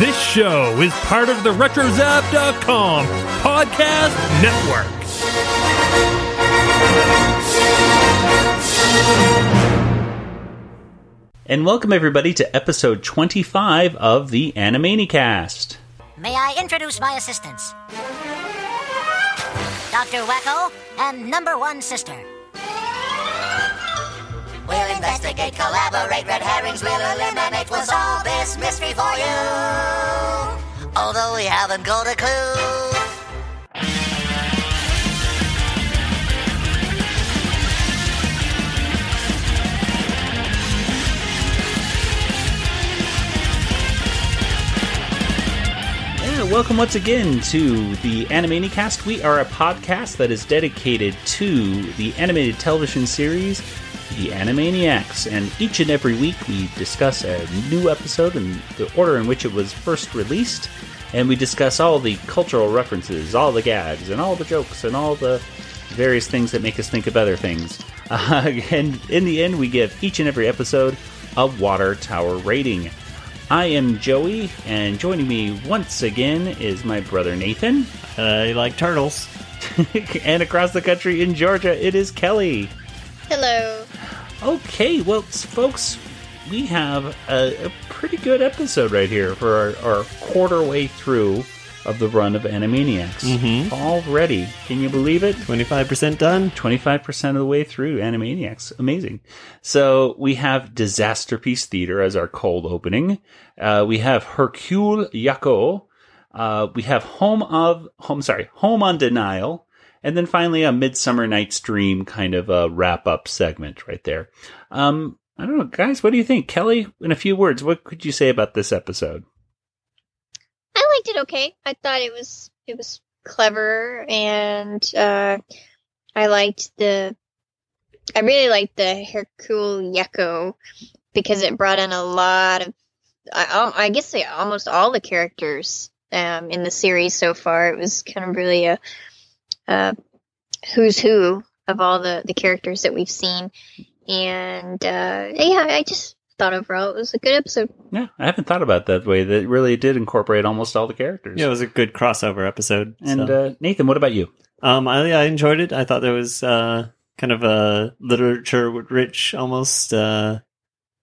This show is part of the RetroZap.com podcast network. And welcome everybody to episode 25 of the Animanicast. May I introduce my assistants? Dr. Wacko and number one sister. We'll investigate, collaborate, red herrings, we'll eliminate, we'll solve this mystery for you. Although we haven't got a clue. Welcome once again to the Animanicast. We are a podcast that is dedicated to the animated television series, The Animaniacs. And each and every week we discuss a new episode in the order in which it was first released. And we discuss all the cultural references, all the gags, and all the jokes, and all the various things that make us think of other things. Uh, and in the end, we give each and every episode a water tower rating. I am Joey, and joining me once again is my brother Nathan. I like turtles. and across the country in Georgia, it is Kelly. Hello. Okay, well, folks, we have a, a pretty good episode right here for our, our quarter way through of the run of Animaniacs. Mhm. Already. Can you believe it? 25% done. 25% of the way through Animaniacs. Amazing. So we have Disaster Piece Theater as our cold opening. Uh, we have Hercule Yakko. Uh, we have Home of, home, sorry, Home on De-Nile. And then finally a Midsummer Night's Dream kind of a wrap up segment right there. Um, I don't know, guys, what do you think? Kelly, in a few words, what could you say about this episode? I liked it okay. I thought it was it was clever and uh I liked the I really liked the Hercule Yakko because it brought in a lot of I, I guess almost all the characters um in the series so far. It was kind of really a uh who's who of all the the characters that we've seen and uh yeah, I just thought overall it was a good episode. Yeah, I haven't thought about it that way. That really did incorporate almost all the characters. Yeah, it was a good crossover episode. And so. uh, Nathan, what about you? um, I, I enjoyed it. I thought there was uh, kind of a literature rich, almost uh,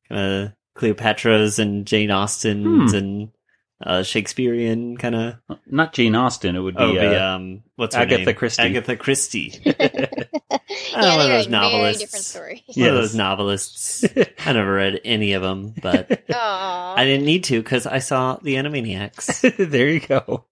kind of Cleopatra's and Jane Austen's Hmm. and uh, Shakespearean kind of. Not Jane Austen. It would be, Oh, the, uh, um, what's her Agatha name? Christie. Agatha Christie. yeah, one of those write very novelists. different stories. One Yes. of those novelists. I never read any of them, but Aww. I didn't need to because I saw the Animaniacs. there you go.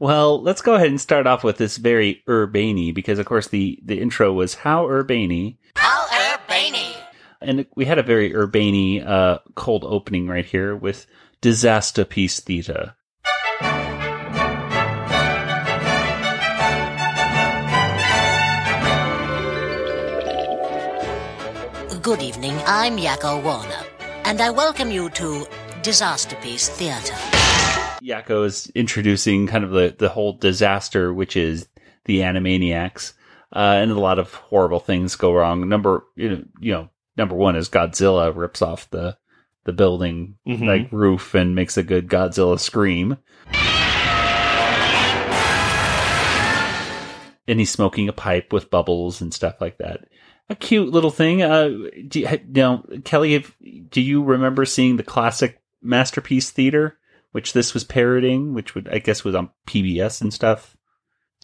Well, let's go ahead and start off with this very urbany because, of course, the the intro was how urbany, How urbany. and we had a very urbany uh, cold opening right here with disaster piece theater. Good evening, I'm Yakko Warner, and I welcome you to Disaster Piece Theatre. Yakko is introducing kind of the the whole disaster, which is the Animaniacs, uh, and a lot of horrible things go wrong. Number you know, you know number one is Godzilla rips off the the building Mhm. like roof and makes a good Godzilla scream. And he's smoking a pipe with bubbles and stuff like that. A cute little thing. Uh, do you, you know, Kelly, have, do you remember seeing the classic Masterpiece Theater, which this was parodying, which would I guess was on PBS and stuff?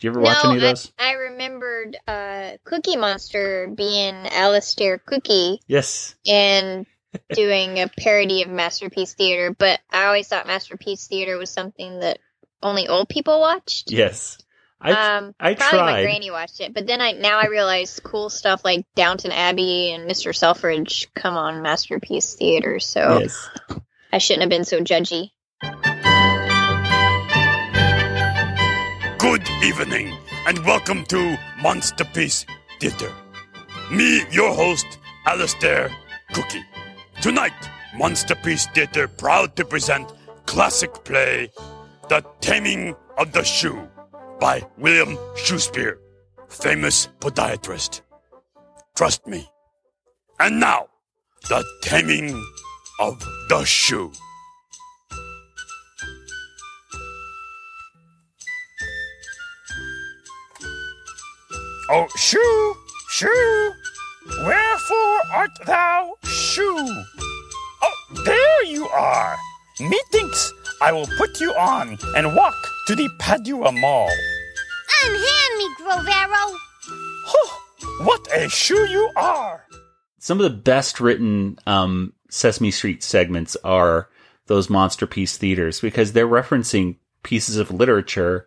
Do you ever watch any of those? I, I remembered uh, Cookie Monster being Alistair Cookie yes. and doing a parody of Masterpiece Theater, but I always thought Masterpiece Theater was something that only old people watched. Yes. I um, I probably my granny watched it, but then I now I realize cool stuff like Downton Abbey and Mr. Selfridge come on Masterpiece Theater, so yes. I shouldn't have been so judgy. Good evening, and welcome to Monsterpiece Theater. Me, your host, Alistair Cookie. Tonight, Monsterpiece Theatre proud to present classic play The Taming of the Shrew by William Shakespeare, famous podiatrist. Trust me. And now, The Taming of the Shrew. Oh, shoo, shoo wherefore art thou shoo? Oh, there you are. Methinks I will put you on and walk to the Padua Mall. Unhand me, Grovero. Huh, what a shoe you are! some of the best written um, Sesame Street segments are those monster piece theaters because they're referencing pieces of literature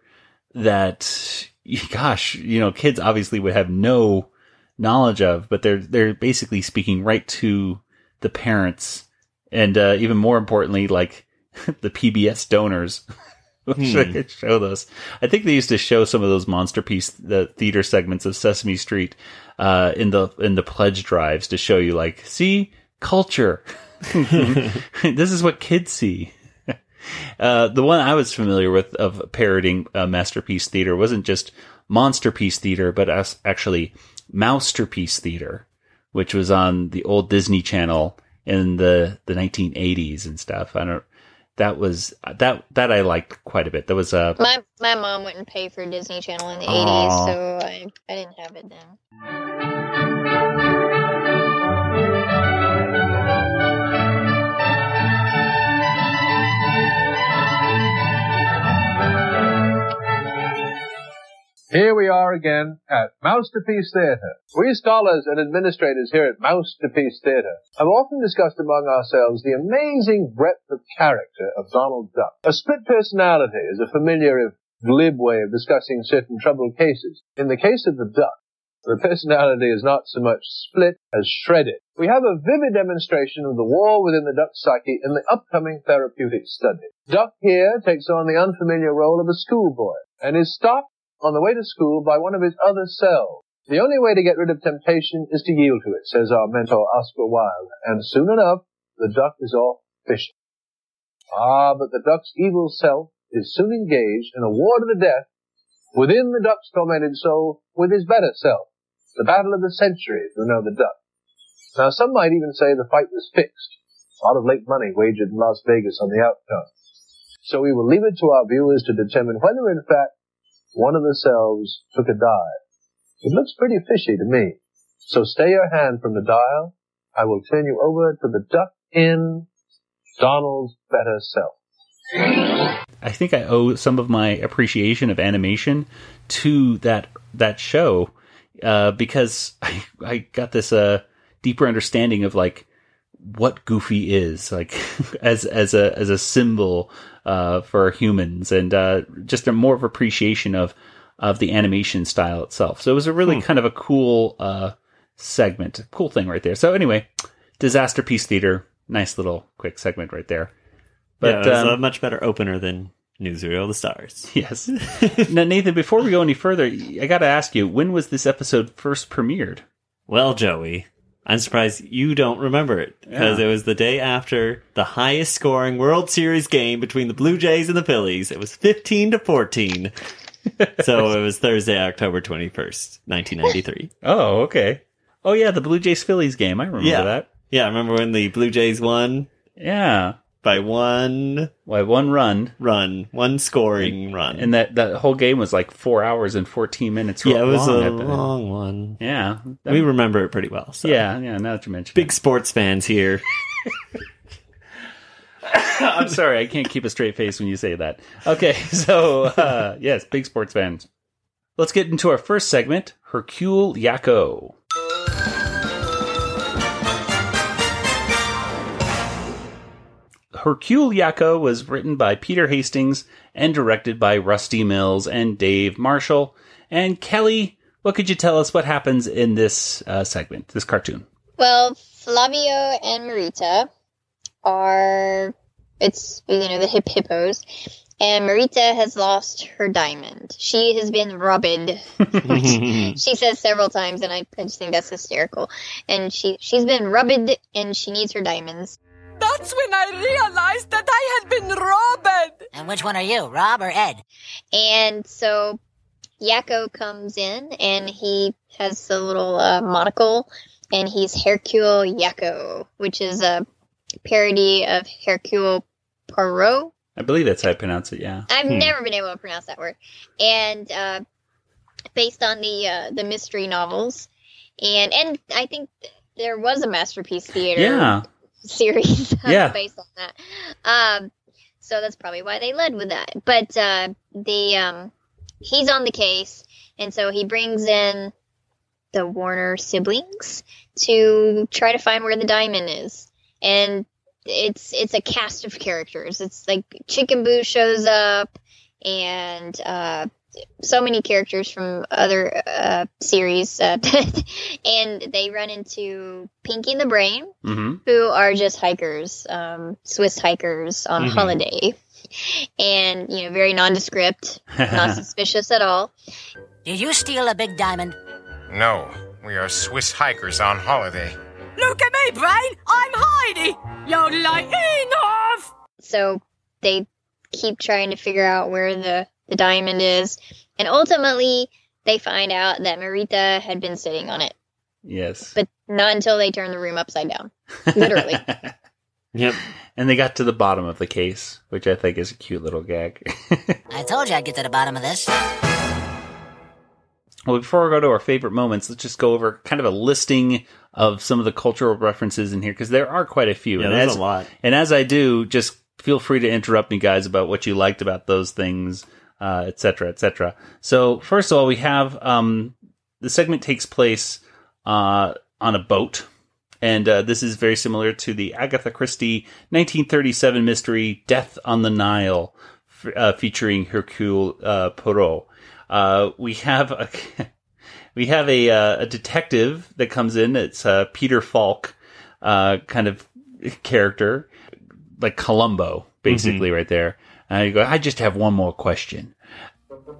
that, gosh, you know, kids obviously would have no knowledge of, but they're they're basically speaking right to the parents, and uh, even more importantly, like the PBS donors. Wish I could show those. I think they used to show some of those monster piece the theater segments of Sesame Street uh, in the in the pledge drives to show you like, see culture. this is what kids see. Uh, the one I was familiar with of parroting uh, masterpiece theater wasn't just monster piece theater, but as actually mousterpiece theater, which was on the old Disney Channel in the the 1980s and stuff. I don't. That was that that I liked quite a bit. That was a My my mom wouldn't pay for Disney Channel in the Aw. 80s, so I, I didn't have it then. Here we are again at Mousterpiece Theatre. We scholars and administrators here at Mousterpiece Theatre have often discussed among ourselves the amazing breadth of character of Donald Duck. A split personality is a familiar if glib way of discussing certain troubled cases. In the case of the duck, the personality is not so much split as shredded. We have a vivid demonstration of the war within the duck psyche in the upcoming therapeutic study. Duck here takes on the unfamiliar role of a schoolboy and is stopped on the way to school by one of his other selves. The only way to get rid of temptation is to yield to it, says our mentor Oscar Wilde, and soon enough, the duck is off fishing. Ah, but the duck's evil self is soon engaged in a war to the death within the duck's tormented soul with his better self. The battle of the centuries, we know the duck. Now, some might even say the fight was fixed. A lot of late money wagered in Las Vegas on the outcome. So we will leave it to our viewers to determine whether, in fact, one of the selves took a dive. It looks pretty fishy to me. So stay your hand from the dial. I will turn you over to the duck in Donald's better self. I think I owe some of my appreciation of animation to that that show uh, because I I got this uh, deeper understanding of like what Goofy is like as as a as a symbol uh, for humans and uh, just a more of appreciation of of the animation style itself. So it was a really kind of a cool uh, segment, cool thing right there. So anyway, Disaster Piece Theater, nice little quick segment right there. But yeah, it was um, a much better opener than Newsreel the Stars. Yes. now, Nathan, before we go any further, I got to ask you, when was this episode first premiered? Well, Joey, I'm surprised you don't remember it because Yeah. it was the day after the highest scoring World Series game between the Blue Jays and the Phillies. It was 15 to 14. so it was Thursday, October 21st, 1993. Oh, okay. Oh, yeah, the Blue Jays Phillies game. I remember Yeah. that. Yeah, I remember when the Blue Jays won Yeah. By one Why, one run. run, one scoring run. And that, that whole game was like four hours and 14 minutes. yeah, it was long, a long one. Yeah. That- We remember it pretty well. So. yeah, yeah, now that you mention Big sports fans here. I'm sorry, I can't keep a straight face when you say that. Okay, so uh, yes, big sports fans. Let's get into our first segment, Hercule Yakko. Hercule Yakko was written by Peter Hastings and directed by Rusty Mills and Dave Marshall. And Kelly, what could you tell us what happens in this uh, segment, this cartoon? Well, Flavio and Marita are it's you know the hip hippos, and Marita has lost her diamond. She has been robbed. which she says several times, and I, I just think that's hysterical. And she she's been rubbed, and she needs her diamonds. That's when I realized that I had been robbed. And which one are you, Rob or Ed? And so Yakko comes in, and he has the little uh, monocle, and he's Hercule Yakko, which is a parody of Hercule Poirot. I believe that's how I pronounce it, yeah. I've never been able to pronounce that word. And uh, based on the uh, the mystery novels, and and I think there was a masterpiece theater Yeah. Series Yeah. based on that. Um, so that's probably why they led with that. But uh, the um, he's on the case, and so he brings in the Warner siblings to try to find where the diamond is, and it's it's a cast of characters. It's like Chicken Boo shows up, and uh, so many characters from other uh, series, uh, and they run into Pinky and the Brain, hmm who are just hikers, um, Swiss hikers on Mhm. holiday, and you know, very nondescript, not suspicious at all. Did you steal a big diamond? No, we are Swiss hikers on holiday. Look at me, Brain! I'm Heidi! You Yodelite enough! So they keep trying to figure out where the the diamond is, and ultimately they find out that Marita had been sitting on it, yes. but not until they turn the room upside down. Literally. Yep. and they got to the bottom of the case, which I think is a cute little gag. I told you I'd get to the bottom of this. Well, before we go to our favorite moments, let's just go over kind of a listing of some of the cultural references in here because there are quite a few. Yeah, and there's as, a lot. And as I do, just feel free to interrupt me, guys, about what you liked about those things, uh, et cetera, et. So, first of all, we have um, the segment takes place uh, on a boat. And uh, this is very similar to the Agatha Christie 1937 mystery Death on the Nile, f- uh, featuring Hercule uh, Poirot. Uh, we have a we have a uh, a detective that comes in. It's uh, Peter Falk, uh, kind of character, like Columbo, basically, right there. And you go, I just have one more question.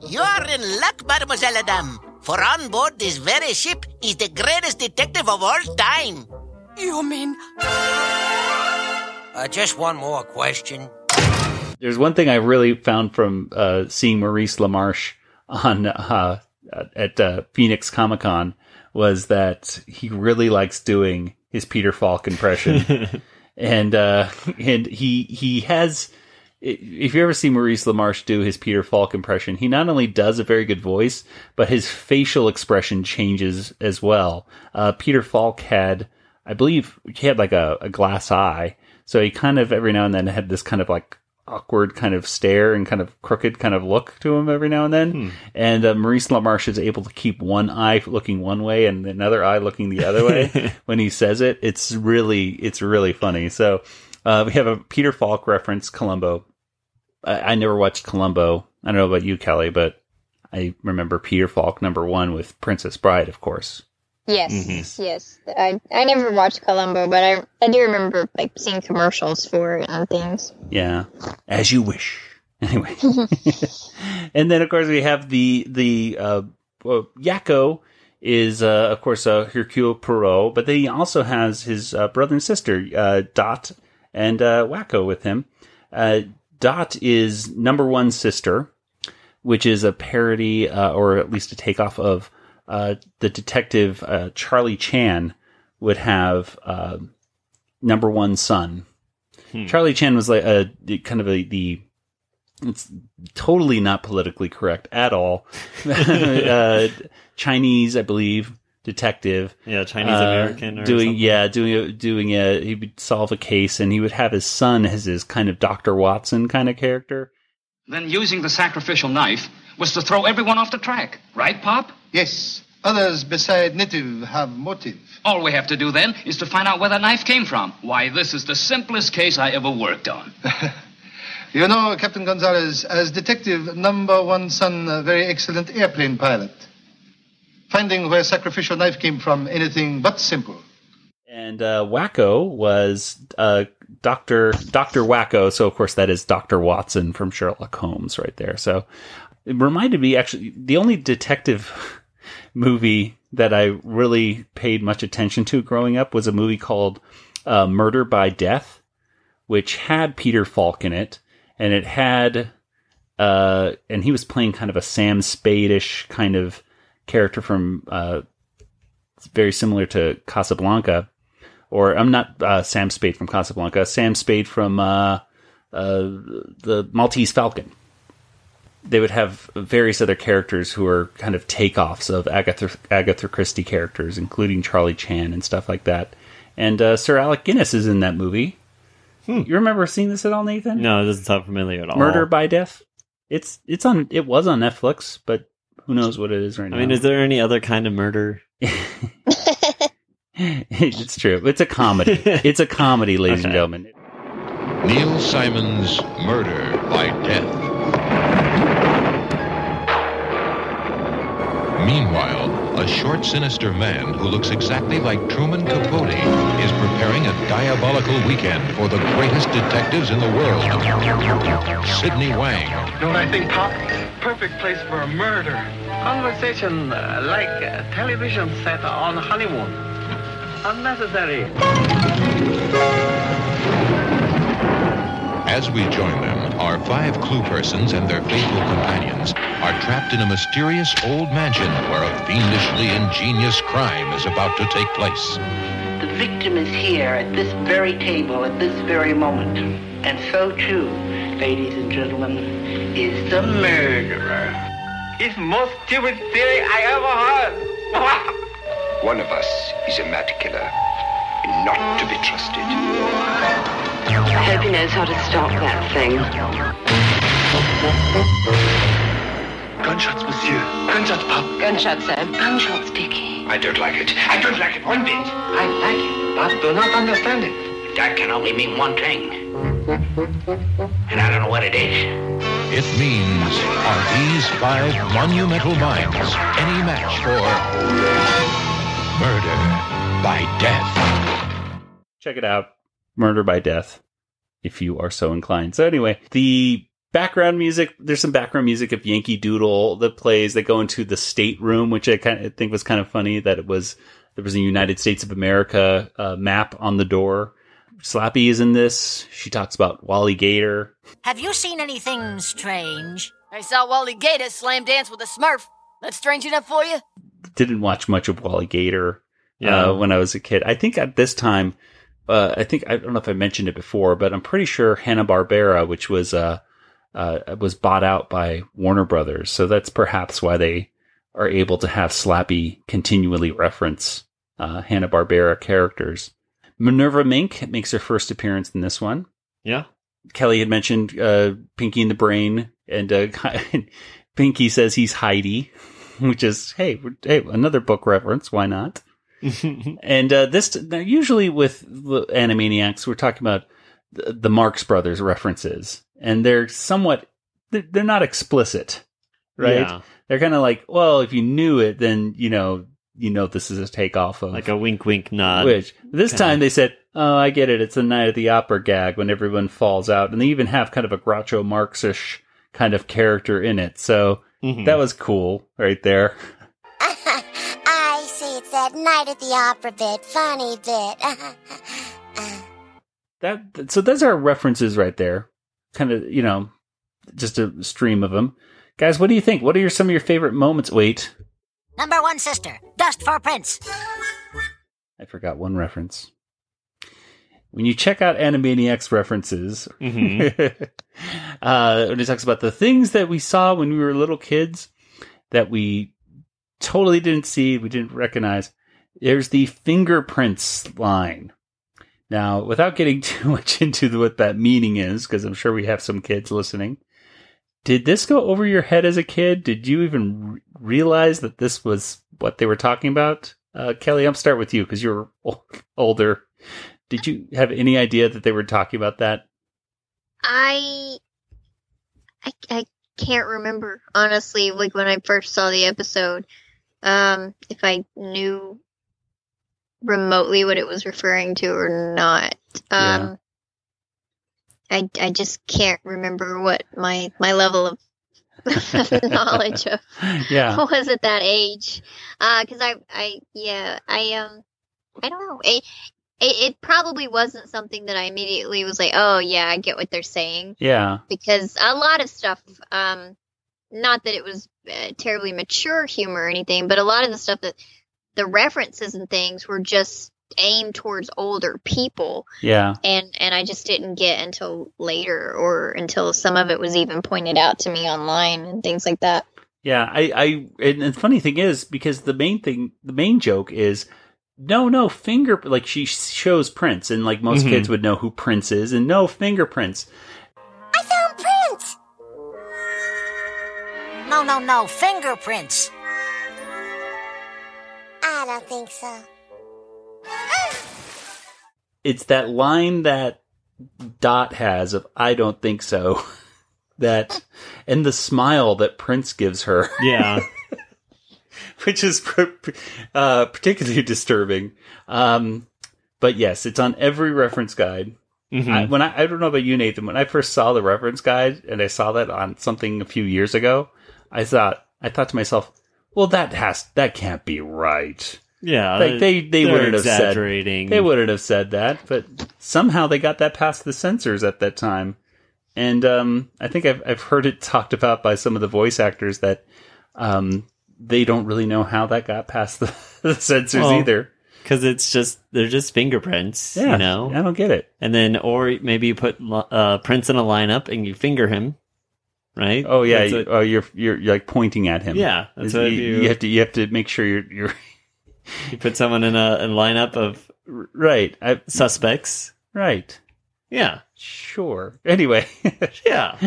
You're in luck, Mademoiselle Adam, for on board this very ship is the greatest detective of all time. You mean Uh, just one more question. There's one thing I really found from uh, seeing Maurice LaMarche on uh, at uh, Phoenix Comic Con was that he really likes doing his Peter Falk impression, and uh, and he he has. If you ever see Maurice LaMarche do his Peter Falk impression, he not only does a very good voice, but his facial expression changes as well. Uh, Peter Falk had, I believe, he had like a, a glass eye, so he kind of every now and then had this kind of like awkward kind of stare and kind of crooked kind of look to him every now and then. And uh, Maurice LaMarche is able to keep one eye looking one way and another eye looking the other way when he says it. It's really, it's really funny. So uh, we have a Peter Falk reference, Columbo. I, I never watched Columbo. I don't know about you, Kelly, but I remember Peter Falk number one with Princess Bride, of course. Yes, yes. I I never watched Columbo, but I I do remember like seeing commercials for it and things. Yeah, as you wish. Anyway, and then of course we have the the uh, well, Yakko is uh, of course uh, Hercule Poirot, but then he also has his uh, brother and sister uh, Dot and uh, Wacko with him. Dot is number one sister, which is a parody uh, or at least a takeoff of uh, the detective uh, Charlie Chan would have uh, number one son. Charlie Chan was like a kind of a the it's totally not politically correct at all. uh, Chinese, I believe, detective. Yeah, Chinese American uh, doing something. yeah doing a doing a he would solve a case and he would have his son as his kind of Doctor Watson kind of character. Then using the sacrificial knife was to throw everyone off the track, right, Pop? Yes. Others beside native have motive. All we have to do then is to find out where the knife came from. Why, this is the simplest case I ever worked on. You know, Captain Gonzalez, as detective, number one son, a very excellent airplane pilot. Finding where sacrificial knife came from, anything but simple. And uh, Wacko was uh, Doctor Doctor Wacko. So of course that is Doctor Watson from Sherlock Holmes, right there. So it reminded me actually the only detective movie that I really paid much attention to growing up was a movie called uh, Murder by Death, which had Peter Falk in it, and it had uh, and he was playing kind of a Sam Spade-ish kind of character from uh, very similar to Casablanca, or I'm not uh, Sam Spade from Casablanca, Sam Spade from uh, uh, the Maltese Falcon. they would have various other characters who are kind of takeoffs of Agatha Agatha Christie characters, including Charlie Chan and stuff like that. And uh, Sir Alec Guinness is in that movie. You remember seeing this at all, Nathan? No, it doesn't sound familiar at all. Murder by Death. It's it's on. It was on Netflix, but who knows what it is right now? I mean, is there any other kind of murder? it's true. It's a comedy. it's a comedy, ladies and gentlemen. Neil Simon's Murder by Death. Meanwhile, a short, sinister man who looks exactly like Truman Capote is preparing a diabolical weekend for the greatest detectives in the world. Sidney Wang. Know what I think, Pop? Perfect place for a murder. Conversation uh, like a television set on honeymoon. Unnecessary. As we join them, our five clue persons and their faithful companions are trapped in a mysterious old mansion where a fiendishly ingenious crime is about to take place. The victim is here at this very table at this very moment. And so too, ladies and gentlemen, is the murderer. It's most stupid theory I ever heard. One of us is a mad killer, not to be trusted. I hope he knows how to stop that thing. Gunshots, monsieur. Gunshots, Pop. Gunshots, Sam. Gunshots, Dickie. I don't like it. I don't like it one bit. I like it, but do not understand it. That can only mean one thing. And I don't know what it is. It means, are these five monumental minds any match for murder by death? Check it out. Murder by Death, if you are so inclined. So anyway, the background music, there's some background music of Yankee Doodle that plays. They go into the stateroom, which I kind of think was kind of funny that it was, there was a United States of America uh, map on the door. Slappy is in this. She talks about Wally Gator. Have you seen anything strange? I saw Wally Gator slam dance with a smurf. That's strange enough for you? Didn't watch much of Wally Gator Yeah. uh, when I was a kid. I think at this time, uh, I think I don't know if I mentioned it before, but I'm pretty sure Hanna Barbera, which was uh, uh, was bought out by Warner Brothers, so that's perhaps why they are able to have Slappy continually reference uh, Hanna Barbera characters. Minerva Mink makes her first appearance in this one. Yeah. Kelly had mentioned uh, Pinky in the Brain, and uh, Pinky says he's Heidi, which is hey, hey, another book reference. Why not? and uh, this now, usually with the Animaniacs, we're talking about the, the Marx Brothers references, and they're somewhat they're, they're not explicit, right? Yeah. They're kind of like, well, if you knew it, then you know you know this is a takeoff of Like a wink, wink, nod. which this Kinda. time they said, "Oh, I get it. It's a night at the opera gag when everyone falls out," and they even have kind of a Groucho Marxish kind of character in it. So Mhm. that was cool, right there. I see it's that night at the opera bit. Funny bit. That so those are references right there. Kind of, you know, just a stream of them. Guys, what do you think? What are your, some of your favorite moments? Wait, Number one sister, dust for Prince. I forgot one reference. When you check out Animaniacs references, Mhm. uh, when it talks about the things that we saw when we were little kids that we totally didn't see, we didn't recognize, there's the fingerprints line. Now, without getting too much into what that meaning is, because I'm sure we have some kids listening, did this go over your head as a kid? Did you even re- realize that this was what they were talking about? Uh, Kelly, I'm start with you because you're ol- older. Did you have any idea that they were talking about that? I, I, I can't remember honestly. Like when I first saw the episode, um, if I knew remotely what it was referring to or not. Um, I I just can't remember what my my level of knowledge of Yeah. was at that age. Uh, cause I, I, yeah, I, um, I don't know. It, it, it probably wasn't something that I immediately was like, oh yeah, I get what they're saying. Yeah. Because a lot of stuff, um, not that it was uh, terribly mature humor or anything, but a lot of the stuff that the references and things were just aimed towards older people Yeah. and and I just didn't get until later or until some of it was even pointed out to me online and things like that. Yeah, I, I, and the funny thing is because the main thing, the main joke is, no, no finger, like she shows prints, and like most Mhm. kids would know who Prince is, and no fingerprints. No, no, no. Fingerprints. I don't think so. It's that line that Dot has of "I don't think so," that, and the smile that Prince gives her. Yeah. which is pr- pr- uh, particularly disturbing. Um, but yes, it's on every reference guide. Mhm. I, when I, I don't know about you, Nathan, when I first saw the reference guide and I saw that on something a few years ago, I thought I thought to myself, well, that has that can't be right. Yeah, like they they wouldn't have said they wouldn't have said that, but somehow they got that past the censors at that time. And um, I think I've I've heard it talked about by some of the voice actors that um, they don't really know how that got past the, the censors Well, either. Because it's just they're just fingerprints, Yeah, you know. I don't get it. And then, or maybe you put uh, Prince in a lineup and you finger him, right? Oh yeah, you, what- oh you're, you're you're like pointing at him. Yeah, that's what you, you- you have to you have to make sure you're you're you put someone in a, a lineup of right I, suspects. right. Yeah, Sure. Anyway, yeah.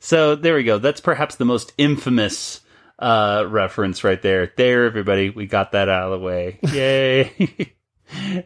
so there we go. That's perhaps the most infamous uh, reference right there. There, everybody, we got that out of the way. Yay!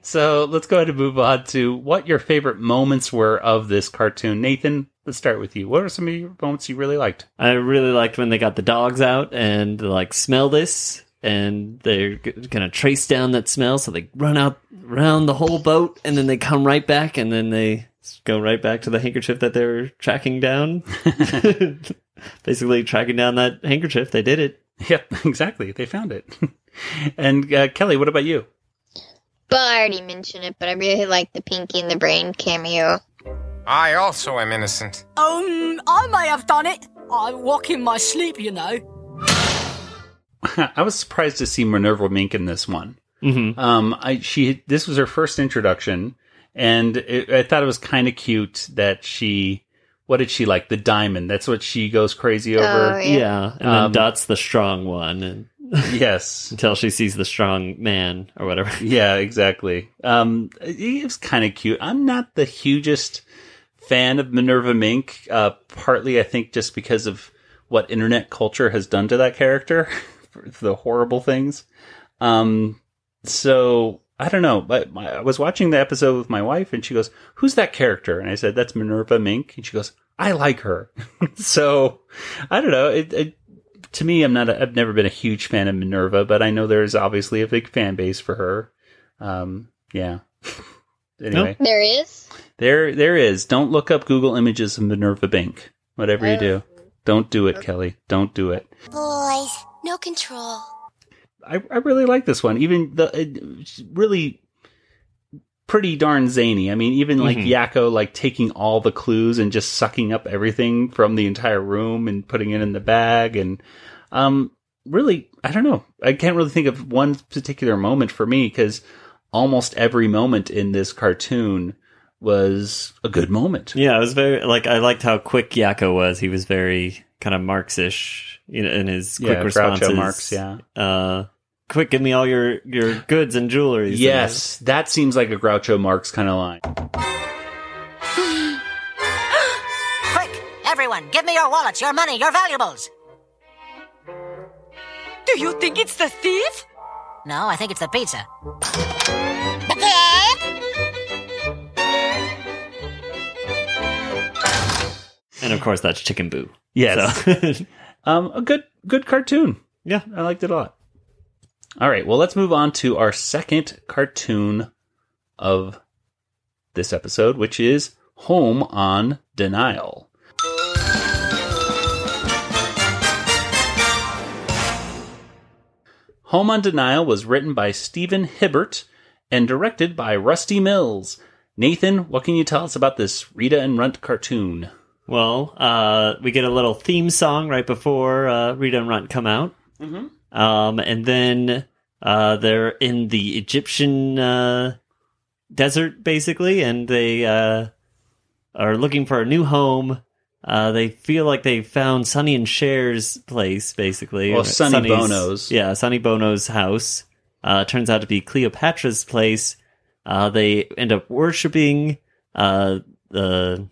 so let's go ahead and move on to what your favorite moments were of this cartoon. Nathan, let's start with you. What are some of your moments you really liked? I really liked when they got the dogs out and like smell this, and they're gonna trace down that smell. So they run out around the whole boat, and then they come right back, and then they go right back to the handkerchief that they were tracking down. Basically, tracking down that handkerchief. They did it. Yep, exactly. They found it. and uh, Kelly, what about you? But I already mentioned it, but I really like the Pinky and the Brain cameo. I also am innocent. Um, I may have done it. I walk in my sleep, you know. I was surprised to see Minerva Mink in this one. Mm-hmm. Um, I she this was her first introduction, and it, I thought it was kind of cute that she. What did she like? The diamond. That's what she goes crazy over. Oh, Yeah, Yeah. and then Um, Dot's the strong one, and Yes. until she sees the strong man or whatever. Yeah, exactly. Um, it was kind of cute. I'm not the hugest fan of Minerva Mink. Uh, partly, I think, just because of what internet culture has done to that character, the horrible things. Um, so I don't know. But my, I was watching the episode with my wife, and she goes, "Who's that character?" And I said, "That's Minerva Mink." And she goes, "I like her." so I don't know. It, it to me, I'm not. A, I've never been a huge fan of Minerva, but I know there's obviously a big fan base for her. Um, yeah. anyway, There is. there there is. Don't look up Google images of Minerva Bank. Whatever you do, don't do it, Kelly. Don't do it. Boys, no control. I, I really like this one. Even the it's really pretty darn zany. I mean, even like Mhm. Yakko like taking all the clues and just sucking up everything from the entire room and putting it in the bag and um really I don't know. I can't really think of one particular moment for me cuz almost every moment in this cartoon was a good moment. Yeah, it was very like I liked how quick Yakko was. He was very kind of Marxish know, in his quick Yeah, responses. Marx, yeah. Uh, quick, give me all your your goods and jewelry. Yes, that seems like a Groucho Marx kind of line. Quick, everyone, give me your wallets, your money, your valuables. Do you think it's the thief? No, I think it's the pizza. and of course that's Chicken Boo. Yes. So- Um, a good good cartoon. Yeah. I liked it a lot. All right, well, let's move on to our second cartoon of this episode, which is Home on De-Nile. Home on De-Nile was written by Stephen Hibbert and directed by Rusty Mills. Nathan, what can you tell us about this Rita and Runt cartoon? Well, uh, we get a little theme song right before uh, Rita and Runt come out. Mhm. Um, and then uh, they're in the Egyptian uh, desert basically, and they uh, are looking for a new home. Uh, they feel like they found Sonny and Cher's place, basically. Well, Sonny Sonny's- Bono's. Yeah, Sonny Bono's house. Uh, turns out to be Cleopatra's place. Uh, they end up worshiping uh, the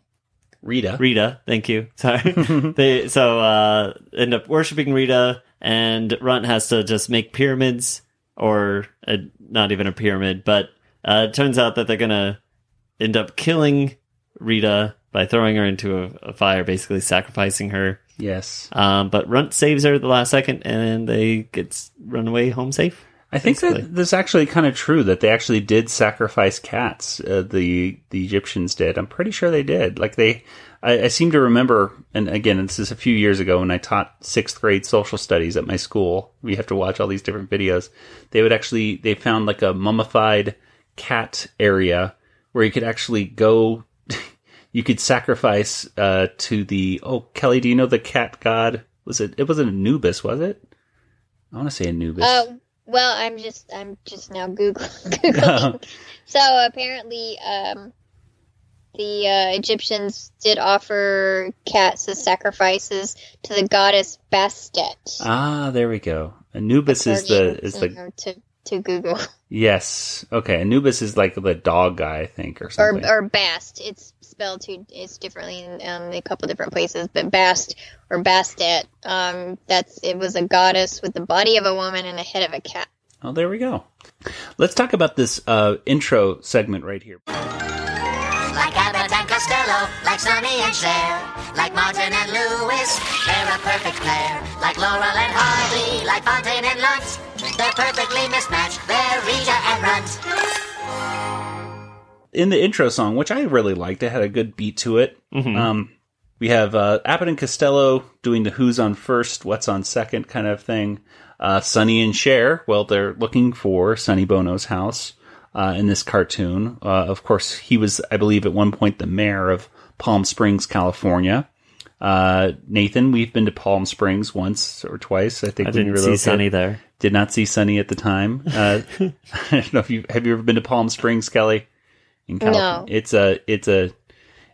Rita. Rita, thank you. Sorry. they so uh, end up worshiping Rita, and Runt has to just make pyramids, or uh not even a pyramid. But uh, it turns out that they're gonna end up killing Rita by throwing her into a, a fire, basically sacrificing her. Yes. Um, but Runt saves her at the last second, and they get run away home safe. I think basically. that this is actually kind of true that they actually did sacrifice cats. Uh, the the Egyptians did. I'm pretty sure they did. Like they, I, I seem to remember. And again, this is a few years ago when I taught sixth grade social studies at my school. We have to watch all these different videos. They would actually they found like a mummified cat area where you could actually go. you could sacrifice uh, to the. Oh, Kelly, do you know the cat god? Was it? It wasn't Anubis, was it? I want to say Anubis. Uh, well, I'm just I'm just now Google googling. so apparently, um, the uh, Egyptians did offer cats as sacrifices to the goddess Bastet. Ah, there we go. Anubis is the is the to to Google yes. Okay, Anubis is like the dog guy, I think, or or something. or Bast. It's spelled two. It's differently in um, a couple different places, but Bast or Bastet. Um, that's it was a goddess with the body of a woman and a head of a cat. oh, there we go. Let's talk about this uh, intro segment right here. Like Abbott and Costello, like Sonny and Cher, like Martin and Lewis, they're a perfect pair. Like Laurel and Hardy, like Fontaine and Lunt, they're perfectly mismatched. They're Rita and Runt. in the intro song, which I really liked. It had a good beat to it. Mhm. Um, we have uh, Abbott and Costello doing the "Who's on first, What's on second kind of thing. Uh, Sonny and Cher, well, they're looking for Sonny Bono's house uh, in this cartoon. Uh, of course, he was, I believe, at one point the mayor of Palm Springs, California. Uh, Nathan, we've been to Palm Springs once or twice. I think I didn't see Sonny there. Did not see Sonny at the time. Uh, I don't know if you have you ever been to Palm Springs, Kelly? In No. It's a it's a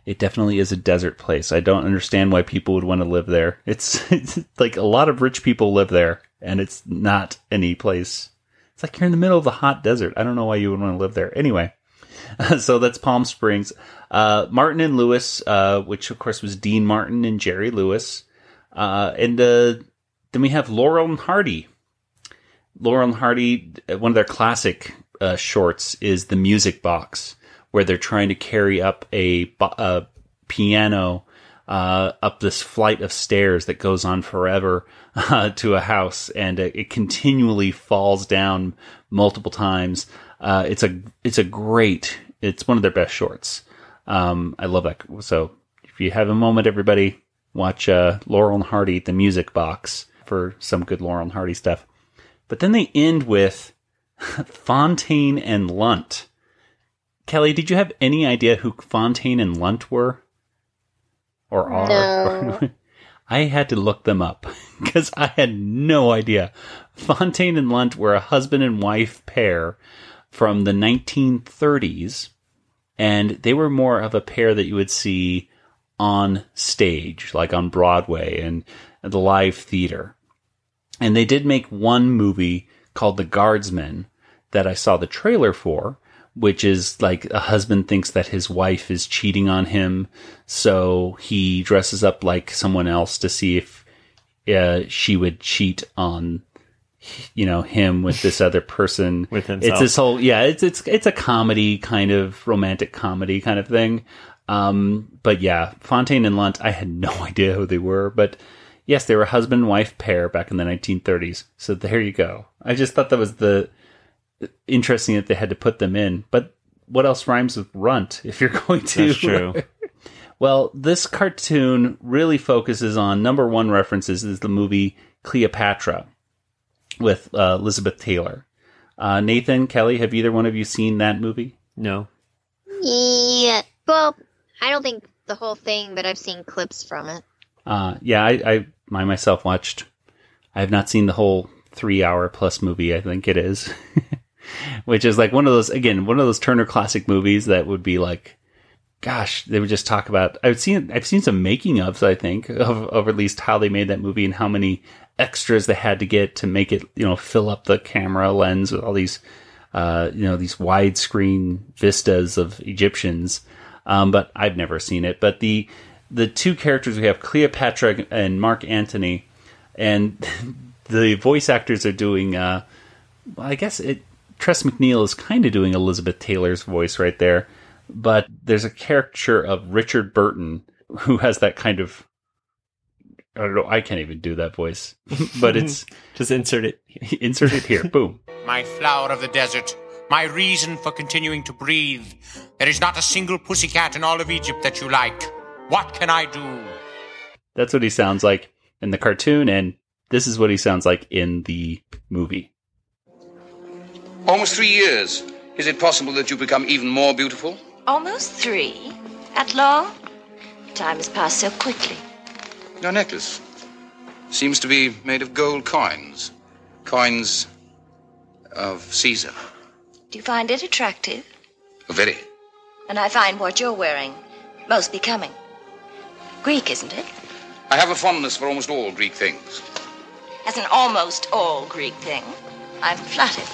it definitely is a desert place. I don't understand why people would want to live there. It's, it's like a lot of rich people live there, and it's not any place. It's like you're in the middle of the hot desert. I don't know why you would want to live there. Anyway, so that's Palm Springs. Uh, Martin and Lewis, uh, which of course was Dean Martin and Jerry Lewis, uh, and uh, then we have Laurel and Hardy. Laurel and Hardy, one of their classic uh, shorts is the music box, where they're trying to carry up a, a piano uh, up this flight of stairs that goes on forever uh, to a house, and it, it continually falls down multiple times. Uh, it's a it's a great. It's one of their best shorts. Um, I love that. So if you have a moment, everybody watch uh, Laurel and Hardy, the music box, for some good Laurel and Hardy stuff. But then they end with Fontaine and Lunt. Kelly, did you have any idea who Fontaine and Lunt were? Or are? No. I had to look them up because I had no idea. Fontaine and Lunt were a husband and wife pair from the 1930s, and they were more of a pair that you would see on stage, like on Broadway and the live theater. And they did make one movie called The Guardsman that I saw the trailer for, which is like a husband thinks that his wife is cheating on him, so he dresses up like someone else to see if uh, she would cheat on you know him with this other person. With himself. it's this whole yeah it's it's it's a comedy kind of romantic comedy kind of thing. Um but yeah fontaine and lunt i had no idea who they were but yes they were a husband and wife pair back in the 1930s so there you go. I just thought that was the interesting that they had to put them in but what else rhymes with runt if you're going to That's true. well, this cartoon really focuses on number one references is the movie Cleopatra with uh, Elizabeth Taylor. Uh, Nathan, Kelly, have either one of you seen that movie? No. Yeah. Well, I don't think the whole thing, but I've seen clips from it. Uh, yeah, I, I, I myself watched. I have not seen the whole three hour plus movie. I think it is. which is like one of those again one of those Turner classic movies that would be like, gosh, they would just talk about. I've seen I've seen some making ofs I think of, of at least how they made that movie and how many extras they had to get to make it you know fill up the camera lens with all these uh, you know these widescreen vistas of Egyptians. Um, but I've never seen it. But the the two characters we have Cleopatra and Mark Antony, and the voice actors are doing. Uh, well, I guess it. Tress MacNeille is kind of doing Elizabeth Taylor's voice right there, but there's a character of Richard Burton who has that kind of. I don't know. I can't even do that voice, but it's just insert it. insert it here. Boom. My flower of the desert, my reason for continuing to breathe. There is not a single pussycat in all of Egypt that you like. What can I do? That's what he sounds like in the cartoon, and this is what he sounds like in the movie. Almost three years. Is it possible that you become even more beautiful? Almost three? At long? Time has passed so quickly. Your necklace seems to be made of gold coins. Coins of Caesar. Do you find it attractive? Oh, very. And I find what you're wearing most becoming. Greek, isn't it? I have a fondness for almost all Greek things. As an almost all Greek thing, I'm flattered.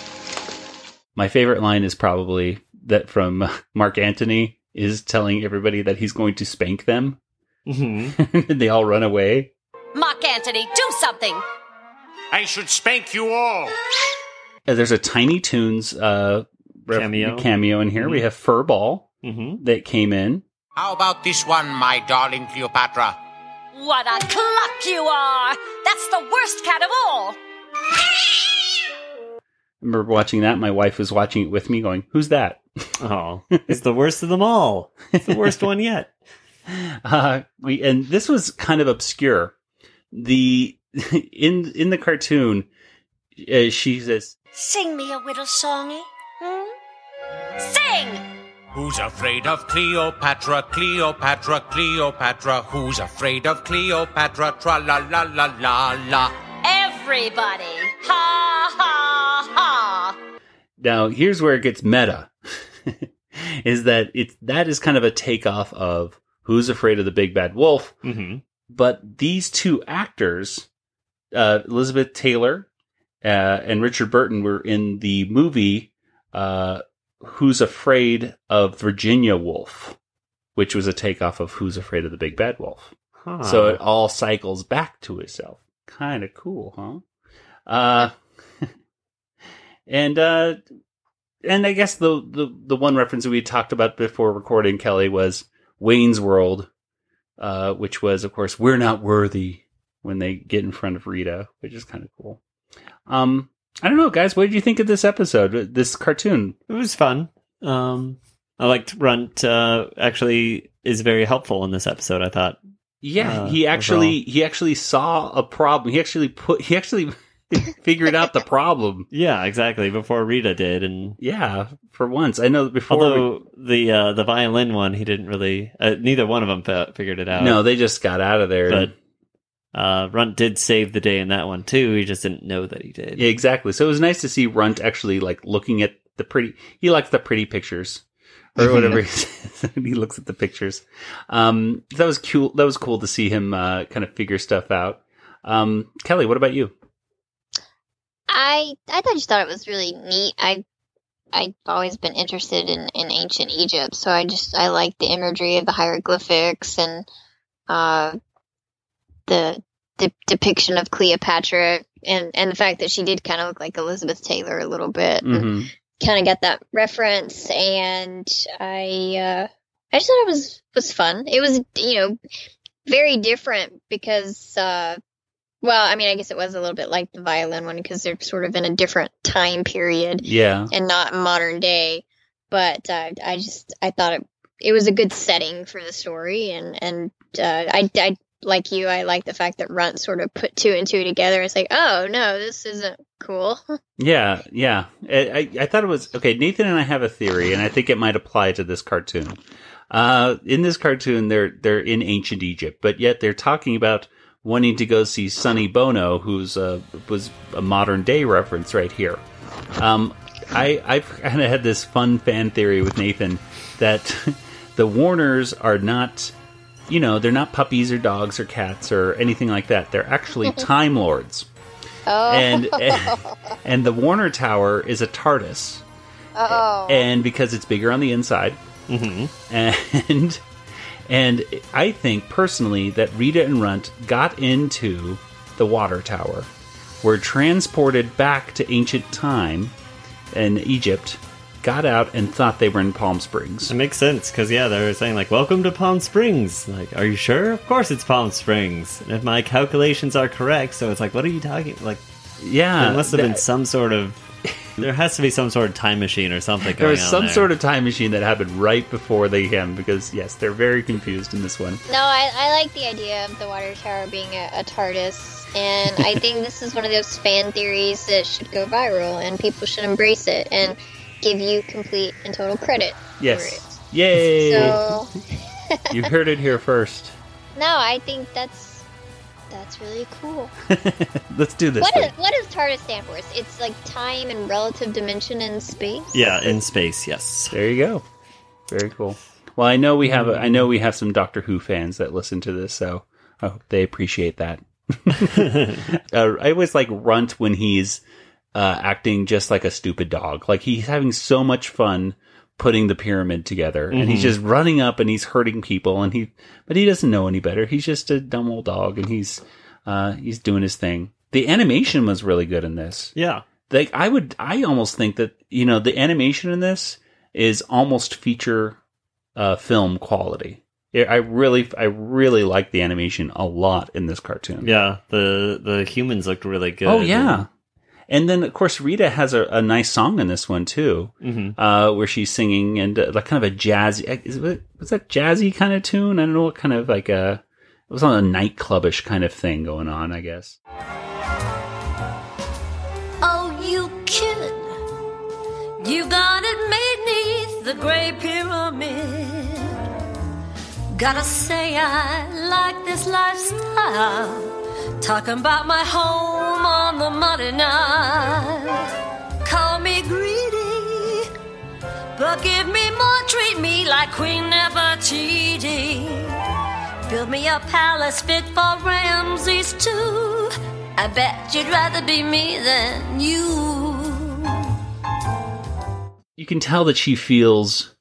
My favorite line is probably that from Mark Antony is telling everybody that he's going to spank them. Mm-hmm. and they all run away. Mark Antony, do something! I should spank you all. Uh, There's a Tiny Toons uh, ref- Cameo. cameo in here. We have Furball Mm-hmm. that came in. How about this one, my darling Cleopatra? What a cluck you are! That's the worst cat of all! I remember watching that. My wife was watching it with me, going, "Who's that?" Oh, it's the worst of them all. It's the worst one yet. Uh, we and this was kind of obscure. The in in the cartoon, uh, she says, Sing me a little songy. Hmm? Sing! Who's afraid of Cleopatra, Cleopatra, Cleopatra? Who's afraid of Cleopatra? Tra la la la la la. Everybody! Ha ha ha! Now, here's where it gets meta. is that it's that is kind of a takeoff of Who's Afraid of the Big Bad Wolf, Mm-hmm. but these two actors, uh, Elizabeth Taylor uh, and Richard Burton, were in the movie uh, Who's Afraid of Virginia Woolf, which was a takeoff of Who's Afraid of the Big Bad Wolf. Huh. So it all cycles back to itself. Kind of cool, huh? Uh, and uh, and I guess the, the the one reference we talked about before recording Kelly was Wayne's World, uh, which was of course we're not worthy when they get in front of Rita, which is kind of cool. Um, I don't know, guys. What did you think of this episode? This cartoon? It was fun. Um, I liked Runt. Uh, actually, is very helpful in this episode. I thought. Yeah, uh, he actually overall. he actually saw a problem. He actually put he actually figured out the problem. Yeah, exactly. Before Rita did, and Yeah, for once. I know that before. we- the uh, the violin one, he didn't really. Uh, neither one of them fa- figured it out. no, they just got out of there. but uh, Runt did save the day in that one too. He just didn't know that he did. Yeah, exactly. So it was nice to see Runt actually like looking at the pretty. He likes the pretty pictures or whatever. he says. he looks at the pictures. Um, that was cool. That was cool to see him uh, kind of figure stuff out. Um, Kelly, what about you? I I just thought it was really neat. I I've always been interested in, in ancient Egypt, so I just I like the imagery of the hieroglyphics and uh the the depiction of Cleopatra and and the fact that she did kind of look like Elizabeth Taylor a little bit. hmm Kind of got that reference, and I uh I just thought it was was fun. It was you know very different because uh well, I mean, I guess it was a little bit like the violin one because they're sort of in a different time period Yeah. and not modern day. But uh, I just I thought it it was a good setting for the story, and and uh, I I like you. I like the fact that Runt sort of put two and two together. It's like, oh no, this isn't cool. Yeah, yeah. I, I, I thought it was okay. Nathan and I have a theory, and I think it might apply to this cartoon. Uh, in this cartoon, they're they're in ancient Egypt, but yet they're talking about wanting to go see Sonny Bono, who's a was a modern day reference right here. Um, I I've kind of had this fun fan theory with Nathan that the Warners are not, you know, they're not puppies or dogs or cats or anything like that. They're actually Time Lords, Oh. and and the Warner Tower is a TARDIS, oh. and because it's bigger on the inside, and and I think personally that Rita and Runt got into the water tower, were transported back to ancient time in Egypt, got out and thought they were in Palm Springs. It makes sense because yeah, they were saying like, "Welcome to Palm Springs." Like, are you sure? Of course, it's Palm Springs. And if my calculations are correct, so it's like, what are you talking? Like, Yeah, there must have been some sort of. There has to be some sort of time machine or something. There was on some there. sort of time machine that happened right before they came because yes, they're very confused in this one. No, I, I like the idea of the water tower being a, a TARDIS, and I think this is one of those fan theories that should go viral, and people should embrace it and give you complete and total credit. Yes. Yay! So, you heard it here first. no, I think that's that's really cool. Let's do this. What thing. is what does TARDIS stand for? It's, it's like time and relative dimension in space. Yeah, in space. Yes. There you go. Very cool. Well, I know we have I know we have some Doctor Who fans that listen to this, so I hope they appreciate that. uh, I always like Runt when he's uh, acting just like a stupid dog. Like he's having so much fun putting the pyramid together, and he's Mhm. just running up and he's hurting people, and he but he doesn't know any better. He's just a dumb old dog, and he's uh, he's doing his thing. The animation was really good in this. Yeah. Like I would, I almost think that you know the animation in this is almost feature uh, film quality. I really, I really like the animation a lot in this cartoon. Yeah, the the humans looked really good. Oh yeah, and then of course Rita has a, a nice song in this one too, Mhm. uh, where she's singing and uh, like kind of a jazzy. uh, Is it, was that jazzy kind of tune? I don't know what kind of like a. It was on a nightclubish kind of thing going on, I guess. Oh, you kid, you got it made neath the Great Pyramid. Gotta say, I like this lifestyle. Talking about my home on the muddy Nile. Call me greedy, but give me more, treat me like Queen Nefertiti. Build me a palace fit for Ramses too. I bet you'd rather be me than you. you can tell that she feels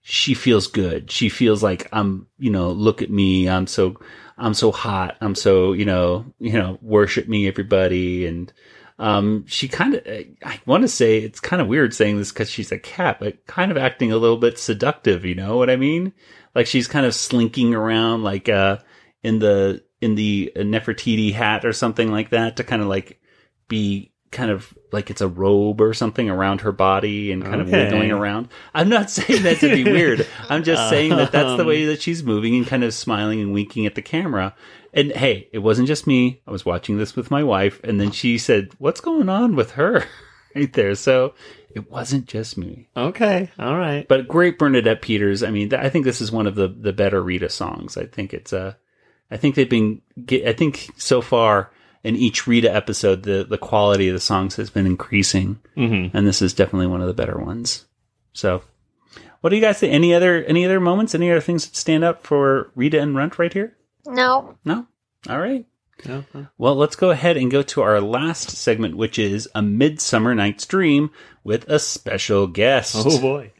she feels good. She feels like I'm, you know, look at me. I'm so I'm so hot. I'm so, you know, you know, worship me everybody and um she kind of I want to say it's kind of weird saying this cuz she's a cat, but kind of acting a little bit seductive, you know what I mean? Like she's kind of slinking around like uh in the in the Nefertiti hat or something like that to kind of like be kind of like it's a robe or something around her body and kind of Okay. wiggling around. I'm not saying that to be weird. I'm just saying that that's the way Um. that she's moving and kind of smiling and winking at the camera. And hey, it wasn't just me. I was watching this with my wife and then she said, "What's going on with her?" right there. So, it wasn't just me. Okay. All right. But great Bernadette Peters. I mean, th- I think this is one of the the better Rita songs. I think it's uh I think they've been ge- I think so far in each Rita episode the the quality of the songs has been increasing. Mhm. And this is definitely one of the better ones. So, what do you guys think? Any other any other moments? Any other things that stand up for Rita and Runt right here? No. No. All right. No. Well, let's go ahead and go to our last segment, which is a Midsummer Night's Dream with a special guest. Oh boy.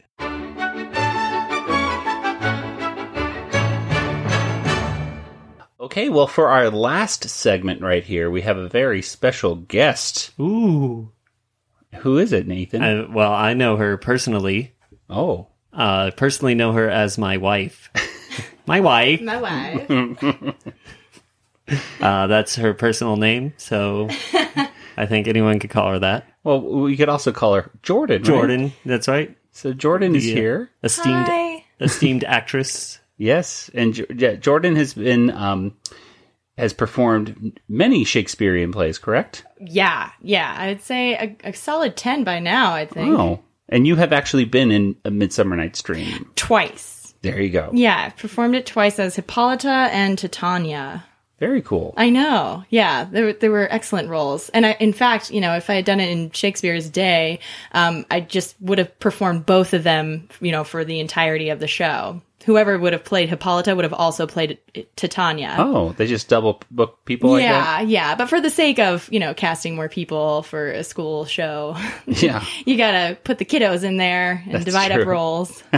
Okay, well, for our last segment right here, we have a very special guest. Ooh. Who is it, Nathan? I, well, I know her personally. Oh. Uh, personally know her as my wife. my wife. My wife. Uh, that's her personal name, so I think anyone could call her that. Well, we could also call her Jordan. right? Jordan, that's right. So Jordan is The, uh, here. Esteemed Hi. esteemed actress. Yes, and Jordan has been um, has performed many Shakespearean plays. Correct? Yeah, yeah. I'd say a, a solid 10 by now, I think. Oh, and you have actually been in a Midsummer Night's Dream. Twice. There you go. Yeah, I've performed it twice as Hippolyta and Titania. Very cool. I know. Yeah, there, there were excellent roles. And I, in fact, you know, if I had done it in Shakespeare's day, um, I just would have performed both of them, you know, for the entirety of the show. Whoever would have played Hippolyta would have also played Titania. Oh, they just double book people like yeah, that? yeah. But for the sake of, you know, casting more people for a school show, Yeah. you gotta put the kiddos in there and That's divide up roles.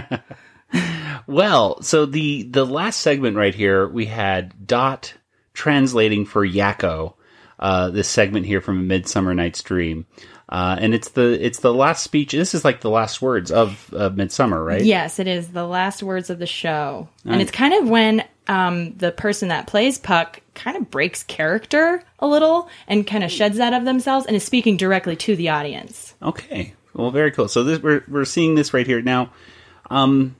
Well, so the the last segment right here, we had Dot translating for Yakko. Uh, this segment here from A Midsummer Night's Dream, uh, and it's the it's the last speech. This is like the last words of, of Midsummer, right? Yes, it is the last words of the show. Right. And it's kind of when um, the person that plays Puck kind of breaks character a little and kind of sheds that of themselves and is speaking directly to the audience. Okay. Well, very cool. So this we're we're seeing this right here now. Um,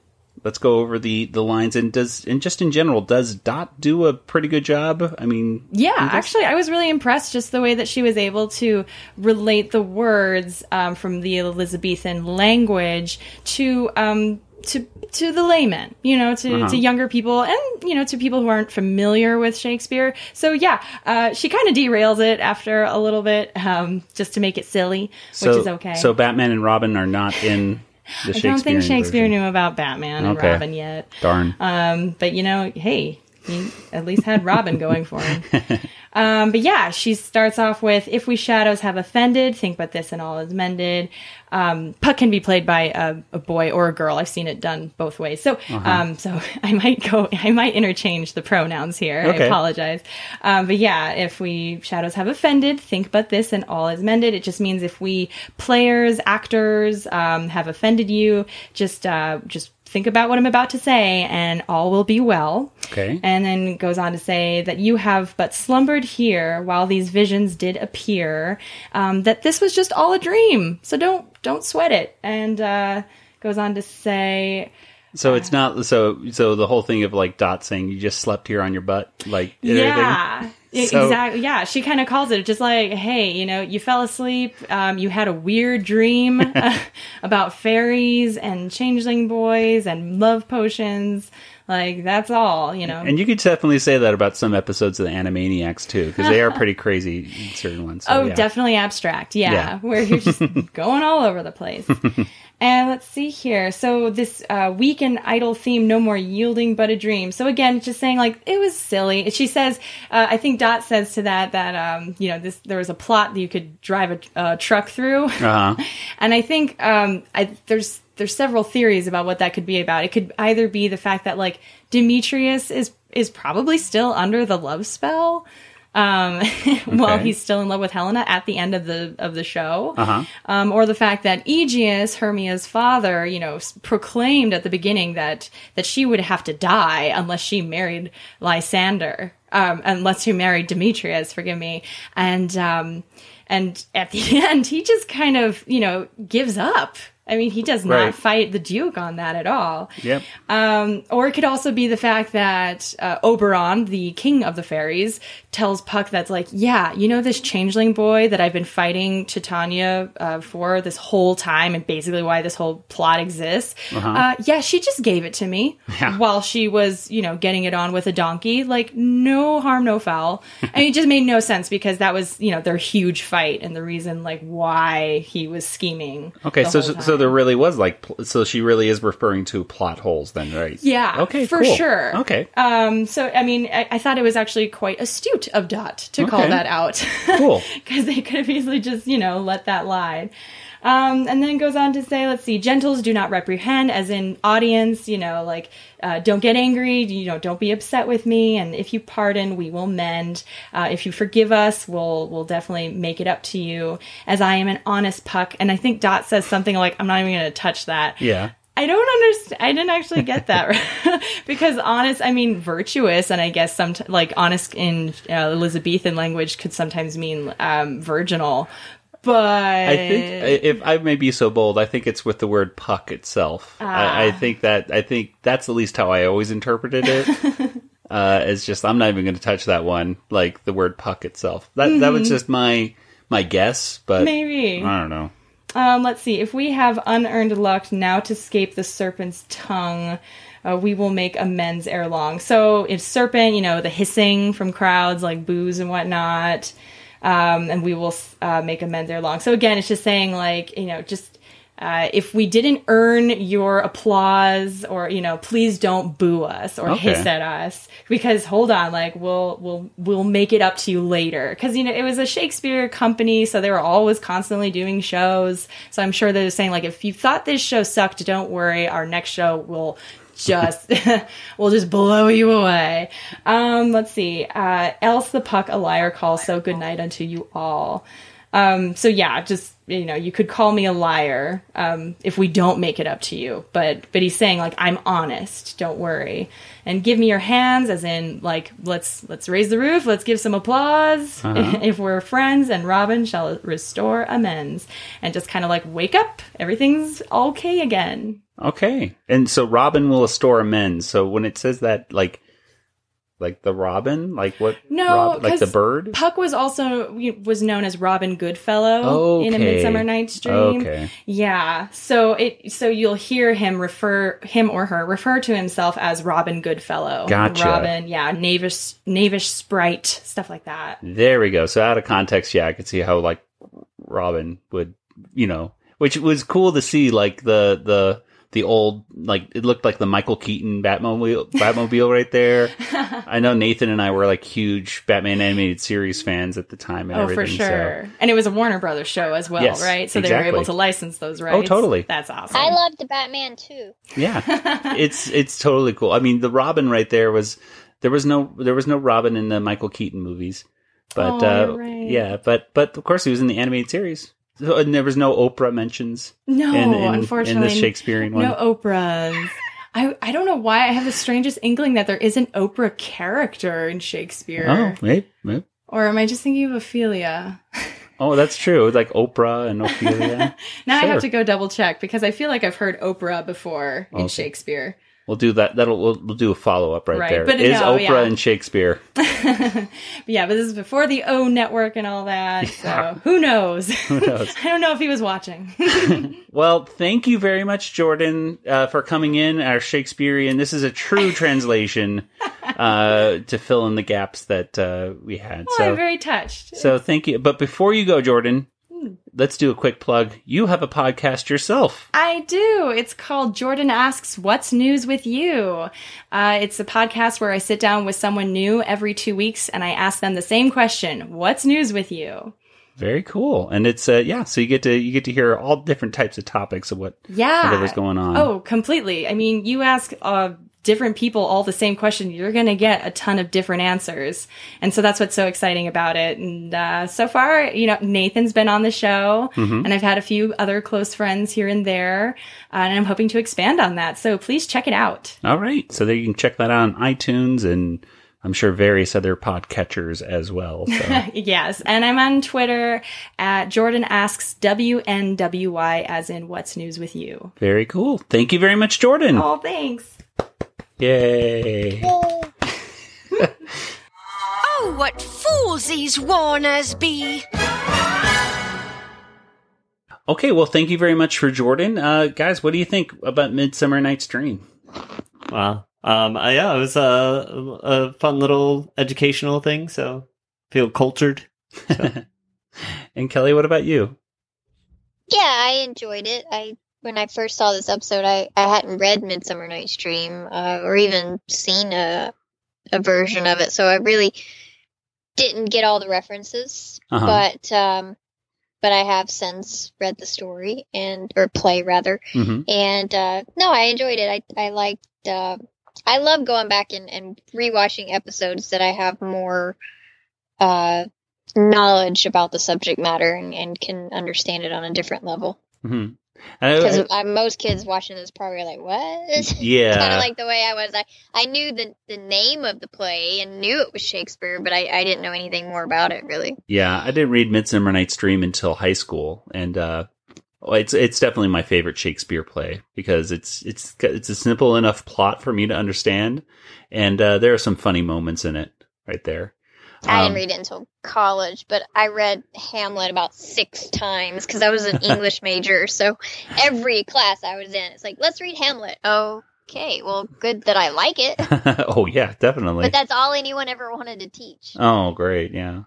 let's go over the the lines and does and just in general, does Dot do a pretty good job? I mean, Yeah, actually, I was really impressed just the way that she was able to relate the words um, from the Elizabethan language to um, to to the layman, you know, to, Uh-huh. to younger people and you know to people who aren't familiar with Shakespeare. So yeah, uh, she kind of derails it after a little bit, um, just to make it silly, so, which is okay. So Batman and Robin are not in I don't think Shakespeare knew about Batman and Okay. Robin yet. Darn. Um, but you know, hey, he at least had Robin going for him. Um, but yeah, she starts off with, "If we shadows have offended, think but this and all is mended." Um, Puck can be played by a, a boy or a girl. I've seen it done both ways. So, Uh-huh. um, so I might go, I might interchange the pronouns here. I apologize. Um, but yeah, if we shadows have offended, think but this and all is mended. It just means if we players, actors, um, have offended you, just, uh, just think about what I'm about to say and all will be well. Okay. And then goes on to say that you have but slumbered here while these visions did appear. Um, that this was just all a dream. So don't don't sweat it. And uh, goes on to say, So it's not so so the whole thing of like Dot saying you just slept here on your butt, like yeah. So- exactly. Yeah, she kind of calls it just like, "Hey, you know, you fell asleep. Um, you had a weird dream uh, about fairies and changeling boys and love potions. Like that's all, you know." And you could definitely say that about some episodes of the Animaniacs too, because they are pretty crazy in certain ones. So, oh, yeah. definitely abstract. Yeah, Yeah. where you're just going all over the place. And let's see here. So this uh, weak and idle theme, no more yielding but a dream. So again, just saying like it was silly. She says, uh, I think Dot says to that that um, you know this there was a plot that you could drive a uh, truck through, Uh-huh. and I think um, I, there's there's several theories about what that could be about. It could either be the fact that like Demetrius is is probably still under the love spell. Um, while he's still in love with Helena at the end of the of the show, Uh-huh. um, or the fact that Egeus, Hermia's father, you know, s- proclaimed at the beginning that that she would have to die unless she married Lysander, um, unless she married Demetrius. Forgive me, and um, and at the end, he just kind of you know gives up. I mean, he does not Right. fight the Duke on that at all. Yep. Um, or it could also be the fact that uh, Oberon, the king of the fairies, tells Puck that's like, yeah, you know this changeling boy that I've been fighting Titania uh, for this whole time, and basically why this whole plot exists. Uh-huh. Uh, yeah, she just gave it to me Yeah. while she was, you know, getting it on with a donkey. Like, no harm, no foul. and it just made no sense because that was, you know, their huge fight and the reason, like, why he was scheming. Okay, so whole so there really was like pl- so she really is referring to plot holes then, right? Yeah. Okay. For cool. sure. Okay. Um, so, I mean, I, I thought it was actually quite astute of Dot to call that out. Cool. Because they could have easily just, you know, let that lie. Um, and then goes on to say, let's see, gentles do not reprehend, as in audience, you know, like, uh, don't get angry, you know, don't be upset with me, and if you pardon, we will mend. Uh, if you forgive us, we'll we'll definitely make it up to you, as I am an honest puck. And I think Dot says something like, I'm not even going to touch that. Yeah. I don't understand. I didn't actually get that because honest, I mean virtuous, and I guess some like honest in uh, Elizabethan language could sometimes mean um, virginal. But I think if I may be so bold, I think it's with the word puck itself. I, I Ah. think that I think that's at least how I always interpreted it. uh, it's just I'm not even going to touch that one, like the word puck itself. That that was Mhm. just my my guess, but Maybe. I don't know. Um, let's see. If we have unearned luck now to escape the serpent's tongue, uh, we will make amends ere long. So if serpent, you know, the hissing from crowds like boos and whatnot, um, and we will uh, make amends ere long. So again, it's just saying like you know just. Uh, if we didn't earn your applause or you know please don't boo us or Okay. hiss at us because hold on like we'll we'll we'll make it up to you later because you know it was a shakespeare company so they were always constantly doing shows so i'm sure they're saying like if you thought this show sucked don't worry our next show will just we'll just blow you away. Um let's see. Uh else the puck a liar calls so good night unto you all. Um so yeah just you know you could call me a liar um if we don't make it up to you. But but he's saying like i'm honest don't worry. And give me your hands as in like let's let's raise the roof let's give some applause. Uh-huh. if we're friends and robin shall restore amends. And just kind of like wake up everything's okay again Okay. And so Robin will restore amends. So when it says that, like, like the Robin, like what? No, Rob- like the bird. Puck was also was known as Robin Goodfellow in a Midsummer Night's Dream. Okay. Yeah, so it so you'll hear him refer him or her refer to himself as Robin Goodfellow. Gotcha. Robin, yeah, knavish knavish sprite, stuff like that. There we go. So out of context, yeah, I could see how like Robin would, you know, which was cool to see, like the the the old like it looked like the Michael Keaton Batmobile Batmobile right there. I know Nathan and I were like huge Batman animated series fans at the time and oh, everything. for sure. And it was a Warner Brothers show as well, Yes, right? So they were able to license those rights. Oh, totally. That's awesome. I loved the Batman too. Yeah, it's it's totally cool. I mean, the Robin right there was there was no there was no Robin in the Michael Keaton movies, but Oh, uh, right. yeah, but but of course he was in the animated series. So, and there was no Oprah mentions. No, in, in, unfortunately, in the Shakespearean one. No Oprahs. I, I don't know why I have the strangest inkling that there is an Oprah character in Shakespeare. Oh, maybe, maybe. Or am I just thinking of Ophelia? Oh, that's true. Like Oprah and Ophelia. Now I have to go double check because I feel like I've heard Oprah before in Okay. Shakespeare. We'll do that. That'll we'll, we'll do a follow up right, Right, there. but Is no, Oprah yeah. and Shakespeare? Yeah, but this is before the O network and all that. So who knows? Who knows? I don't know if he was watching. Well, thank you very much, Jordan, uh, for coming in. Our Shakespearean. This is a true translation uh, to fill in the gaps that uh, we had. Oh, so, I'm very touched. so thank you. But before you go, Jordan. Let's do a quick plug. You have a podcast yourself. I do. It's called Jordan Asks What's News with You. Uh, it's a podcast where I sit down with someone new every two weeks and I ask them the same question What's news with you? Very cool, and it's uh, yeah. So you get to you get to hear all different types of topics of what Yeah. whatever's going on. Oh, completely. I mean, you ask uh, different people all the same question, you're going to get a ton of different answers. And so that's what's so exciting about it. And uh, so far, you know, Nathan's been on the show, Mhm. and I've had a few other close friends here and there, uh, and I'm hoping to expand on that. So please check it out. All right, so there you can check that out on iTunes and I'm sure various other podcatchers as well. So. yes, and I'm on Twitter at Jordan asks WNWY as in what's news with you. very cool. Thank you very much, Jordan. Oh, thanks. Yay. Oh, what fools these Warners be! Okay, well, thank you very much for Jordan. Uh, guys, what do you think about Midsummer Night's Dream? Wow. Um, uh, yeah, it was a, a fun little educational thing. So feel cultured. and Kelly, what about you? Yeah, I enjoyed it. I when I first saw this episode, I, I hadn't read Midsummer Night's Dream uh, or even seen a a version of it, so I really didn't get all the references. Uh-huh. But um, but I have since read the story and or play rather, Mhm. and uh, no, I enjoyed it. I I liked. Uh, I love going back and, and rewatching episodes that I have more uh, knowledge about the subject matter and, and can understand it on a different level. hmm Because most kids watching this probably are like, "What?" Yeah. kind of like the way I was. I I knew the the name of the play and knew it was Shakespeare, but I I didn't know anything more about it really. Yeah, I didn't read Midsummer Night's Dream until high school, and uh, it's it's definitely my favorite Shakespeare play because it's it's it's a simple enough plot for me to understand, and uh, there are some funny moments in it right there. I Um, didn't read it until college, but I read Hamlet about six times because I was an English major. So every class I was in, it's like, let's read Hamlet. Okay, well, good that I like it. oh yeah, definitely. But that's all anyone ever wanted to teach. Oh, great, yeah.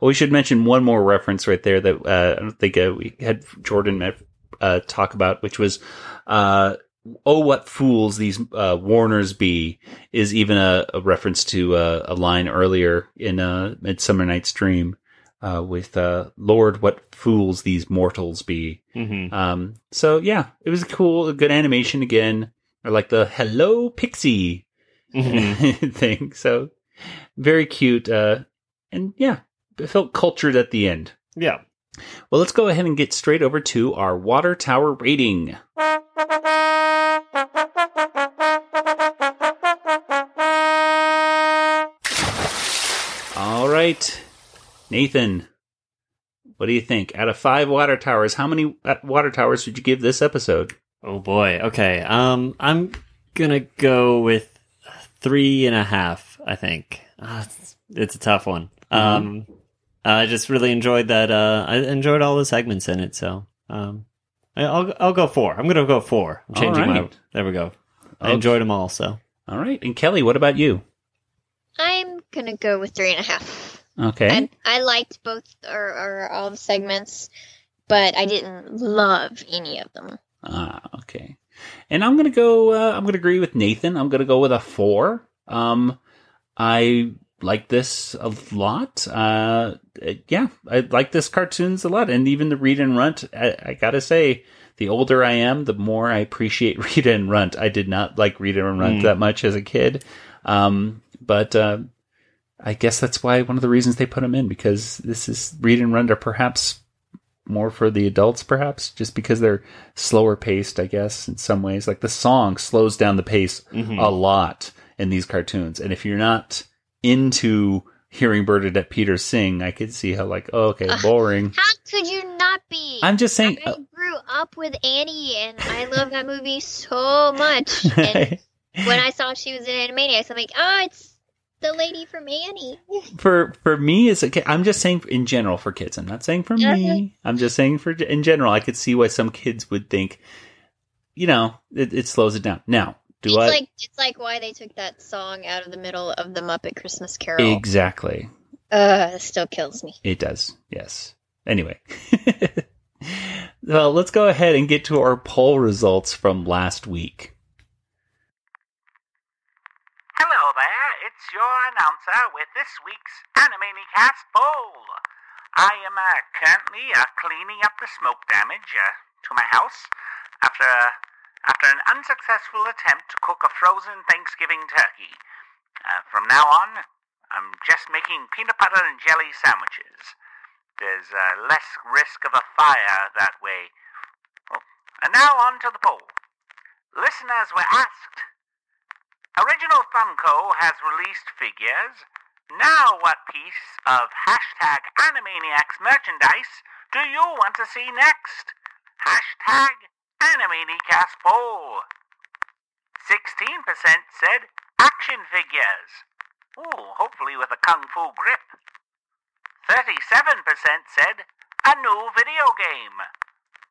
Well, we should mention one more reference right there that uh, I don't think uh, we had Jordan uh, talk about, which was, uh, "Oh, what fools these uh, Warners be," is even a, a reference to uh, a line earlier in uh, Midsummer Night's Dream uh, with uh, "Lord, what fools these mortals be." Mhm. Um, so yeah, it was a cool, good animation again. I like the "Hello, Pixie" Mhm. thing. So very cute, uh, and yeah, it felt cultured at the end. Yeah. Well, let's go ahead and get straight over to our water tower rating. right, Nathan, what do you think? Out of five water towers, how many uh, water towers would you give this episode? Oh boy. Okay. Um, I'm gonna go with three and a half. I think uh, it's, it's a tough one. Um, I just really enjoyed that. Uh, I enjoyed all the segments in it. So, um, I- I'll I'll go four. I'm gonna go four. I'm All changing my. There we go. I Okay. enjoyed them all. So. All right, and Kelly, what about you? I'm gonna go with three and a half. Okay, I, I liked both or, or all the segments, but I didn't love any of them. Ah, okay. And I'm gonna go. Uh, I'm gonna agree with Nathan. I'm gonna go with a four. Um, I like this a lot. Uh, yeah, I like this cartoons a lot, and even the Rita and Runt. I, I gotta say, the older I am, the more I appreciate Rita and Runt. I did not like Rita and Runt Mm. that much as a kid, um, but uh, I guess that's why one of the reasons they put them in because this is Rita and Runt are perhaps more for the adults, perhaps just because they're slower paced. I guess in some ways, like the song slows down the pace Mhm. a lot in these cartoons, and if you're not into hearing Bernadette Peters sing, I could see how like oh, okay, boring. How could you not be? I'm just saying. uh, I grew up with Annie, and I love that movie so much. And when I saw she was in Animaniacs, I'm like, oh, it's the lady from Annie. for for me is okay. I'm just saying in general for kids. I'm not saying for me. I'm just saying for in general. I could see why some kids would think, you know, it, it slows it down. Now, do it's I like it's like why they took that song out of the middle of the Muppet Christmas Carol. exactly? Uh, it still kills me. It does. Yes. Anyway, well, let's go ahead and get to our poll results from last week. Hello there, it's your announcer with this week's Animanicast poll. I am uh, currently uh, cleaning up the smoke damage uh, to my house after after an unsuccessful attempt to cook a frozen Thanksgiving turkey. Uh, from now on, I'm just making peanut butter and jelly sandwiches. There's uh, less risk of a fire that way. Oh, and now on to the poll. Listeners were asked Original Funko has released figures. Now, what piece of hashtag Animaniacs merchandise do you want to see next? Hashtag Animanicast poll. 16% said action figures. Ooh, hopefully with a kung fu grip. 37% said a new video game.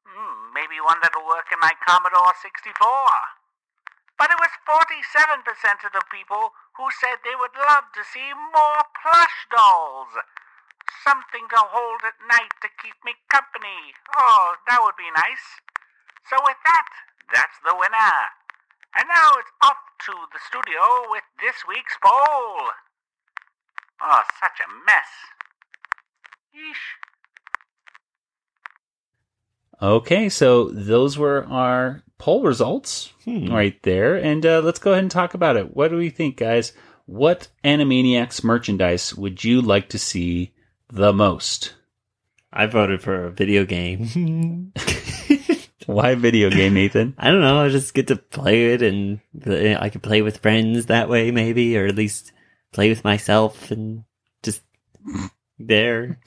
Hmm, maybe one that'll work in my Commodore 64. But it was 47% of the people who said they would love to see more plush dolls. Something to hold at night to keep me company. Oh, that would be nice. So with that, that's the winner. And now it's off to the studio with this week's poll. Oh, such a mess. Yeesh. Okay, so those were our poll results right there, and uh, let's go ahead and talk about it. What do we think, guys? What Animaniacs merchandise would you like to see the most? I voted for a video game. Why video game, Nathan? I don't know. I just get to play it, and uh, I could play with friends that way, maybe, or at least play with myself and just there.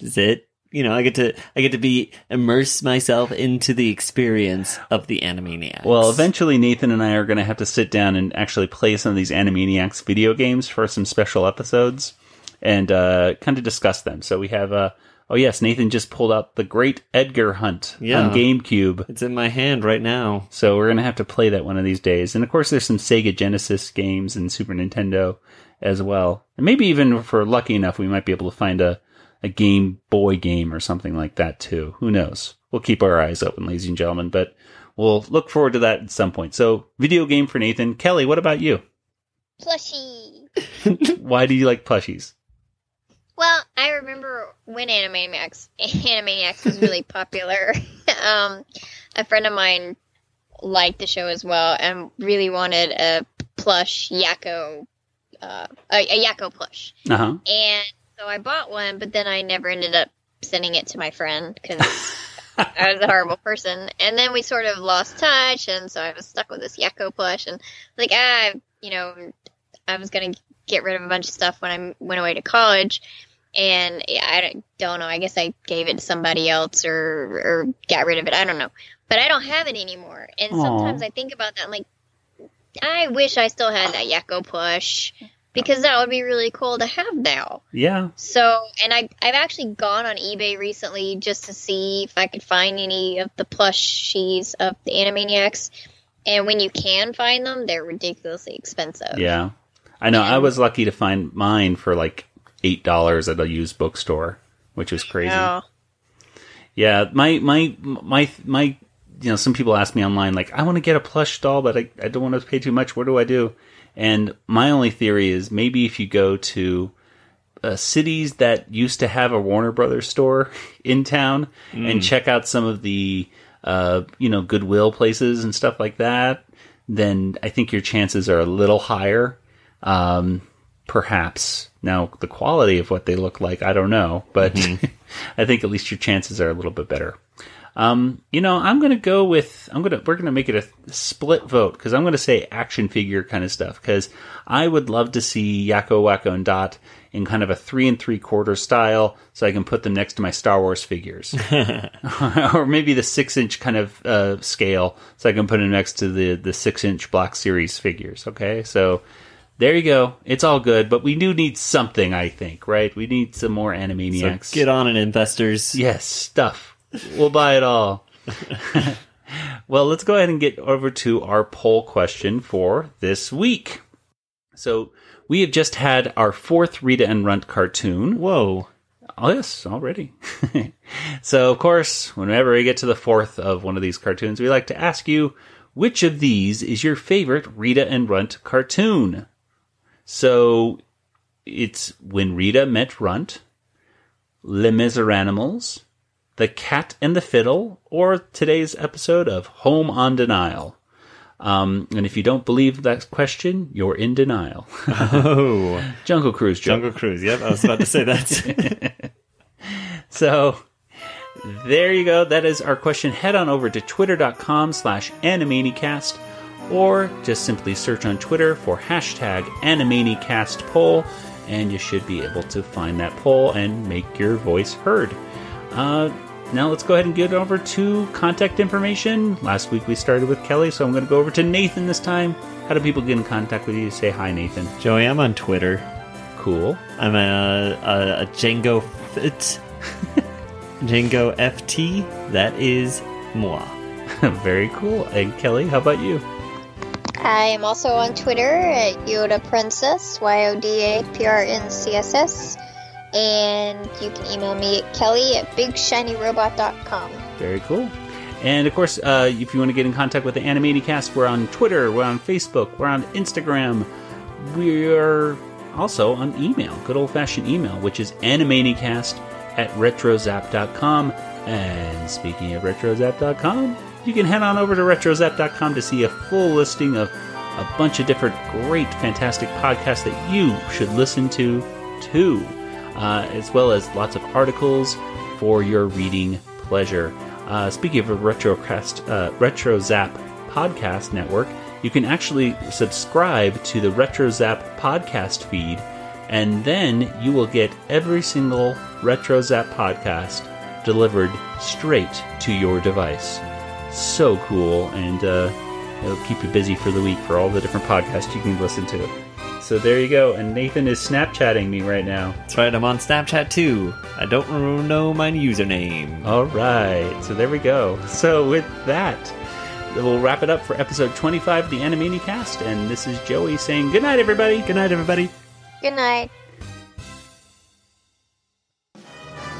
Is it? You know, I get to I get to be immerse myself into the experience of the Animaniacs. Well, eventually Nathan and I are going to have to sit down and actually play some of these Animaniacs video games for some special episodes. and uh, kind of discuss them. So we have, uh, oh yes, Nathan just pulled out the Great Edgar Hunt Yeah. on GameCube. It's in my hand right now. So we're gonna have to play that one of these days. And of course, there's some Sega Genesis games and Super Nintendo as well. And maybe even if we're lucky enough, we might be able to find a a Game Boy game or something like that too. Who knows? We'll keep our eyes open, ladies and gentlemen. But we'll look forward to that at some point. So, video game for Nathan. Kelly, what about you? Plushie. Why do you like plushies? Well, I remember when Animaniacs Animaniacs was really popular. um, a friend of mine liked the show as well and really wanted a plush Yakko, uh, a, a Yakko plush. Uh huh. And so I bought one, but then I never ended up sending it to my friend because I was a horrible person. And then we sort of lost touch, and so I was stuck with this Yakko plush. And like, ah, you know, I was gonna get rid of a bunch of stuff when I went away to college. And yeah, I don't- know. I guess I gave it to somebody else or or got rid of it. I don't know. But I don't have it anymore. And Aw. sometimes I think about that. I'm like, I wish I still had that Yakko plush because that would be really cool to have now. Yeah. So, and I I've actually gone on eBay recently just to see if I could find any of the plushies of the Animaniacs. And when you can find them, they're ridiculously expensive. Yeah. I know. I was lucky to find mine for like eight dollars at a used bookstore, which was crazy. Oh. Yeah, my my my my. You know, some people ask me online, like, I want to get a plush doll, but I, I don't want to pay too much. What do I do? And my only theory is maybe if you go to uh, cities that used to have a Warner Brothers store in town and Mm. check out some of the uh, you know Goodwill places and stuff like that, then I think your chances are a little higher. Um, perhaps now the quality of what they look like, I don't know, but I think at least your chances are a little bit better. Um, you know, I'm gonna go with I'm gonna we're gonna make it a split vote because I'm gonna say action figure kind of stuff because I would love to see Yakko, Wacko, and Dot in kind of a three and three quarter style, so I can put them next to my Star Wars figures, or maybe the six inch kind of uh, scale, so I can put them next to the the six inch Black Series figures. Okay, so there you go. It's all good, but we do need something. I think, right? We need some more Animaniacs. So get on it, investors. Yes, stuff. We'll buy it all. well, let's go ahead and get over to our poll question for this week. So, we have just had our fourth Rita and Runt cartoon. Whoa. Oh, yes, already. so, of course, whenever we get to the fourth of one of these cartoons, we like to ask you which of these is your favorite Rita and Runt cartoon? So, it's When Rita Met Runt, Les Miseranimals, The Cat and the Fiddle, or today's episode of Home on De-Nile. Um, and if you don't believe that question, you're in denial. Oh. Jungle Cruise joke. Jungle Cruise. Yep, I was about to say that. So there you go. That is our question. Head on over to twitter.com slash animanicast or just simply search on Twitter for hashtag animanicast poll and you should be able to find that poll and make your voice heard. Uh, now let's go ahead and get over to contact information. Last week we started with Kelly, so I'm going to go over to Nathan this time. How do people get in contact with you? Say hi, Nathan. Joey, I'm on Twitter. Cool. I'm a, a, a Django Fit. Django FT. That is moi. Very cool. And Kelly, how about you? I am also on Twitter at Yoda Princess, Y O D A P R N C S S. And you can email me at kelly at bigshinyrobot.com. Very cool. And of course, uh, if you want to get in contact with the Animanicast, we're on Twitter, we're on Facebook, we're on Instagram. We're also on email, good old fashioned email, which is animanicast at retrozap.com. And speaking of retrozap.com, you can head on over to retrozap.com to see a full listing of a bunch of different great, fantastic podcasts that you should listen to, too, uh, as well as lots of articles for your reading pleasure. Uh, speaking of a Retrocast, uh, RetroZap podcast network, you can actually subscribe to the RetroZap podcast feed, and then you will get every single RetroZap podcast delivered straight to your device. So cool, and uh, it'll keep you busy for the week for all the different podcasts you can listen to. So there you go. And Nathan is Snapchatting me right now. That's right, I'm on Snapchat too. I don't know my username. All right. So there we go. So with that, we'll wrap it up for episode 25 of the Animanicast. And this is Joey saying good night, everybody. Good night, everybody. Good night.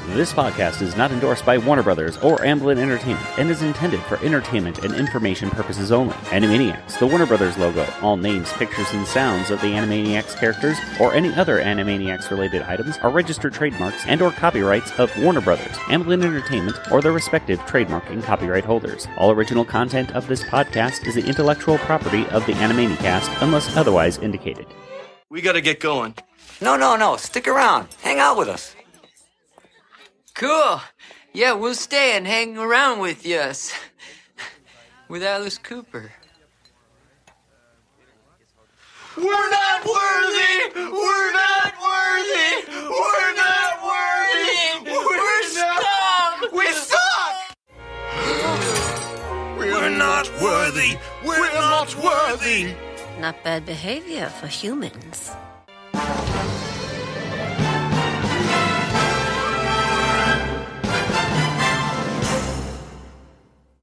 This podcast is not endorsed by Warner Brothers or Amblin Entertainment and is intended for entertainment and information purposes only. Animaniacs, the Warner Brothers logo, all names, pictures, and sounds of the Animaniacs characters or any other Animaniacs related items are registered trademarks and or copyrights of Warner Brothers, Amblin Entertainment, or their respective trademark and copyright holders. All original content of this podcast is the intellectual property of the Animanicast unless otherwise indicated. We gotta get going. No, no, no. Stick around. Hang out with us. Cool. Yeah, we'll stay and hang around with us. With Alice Cooper. We're not worthy! We're not worthy! We're not worthy! We're stuck! We suck! We're not worthy. We're not worthy. Not bad behavior for humans.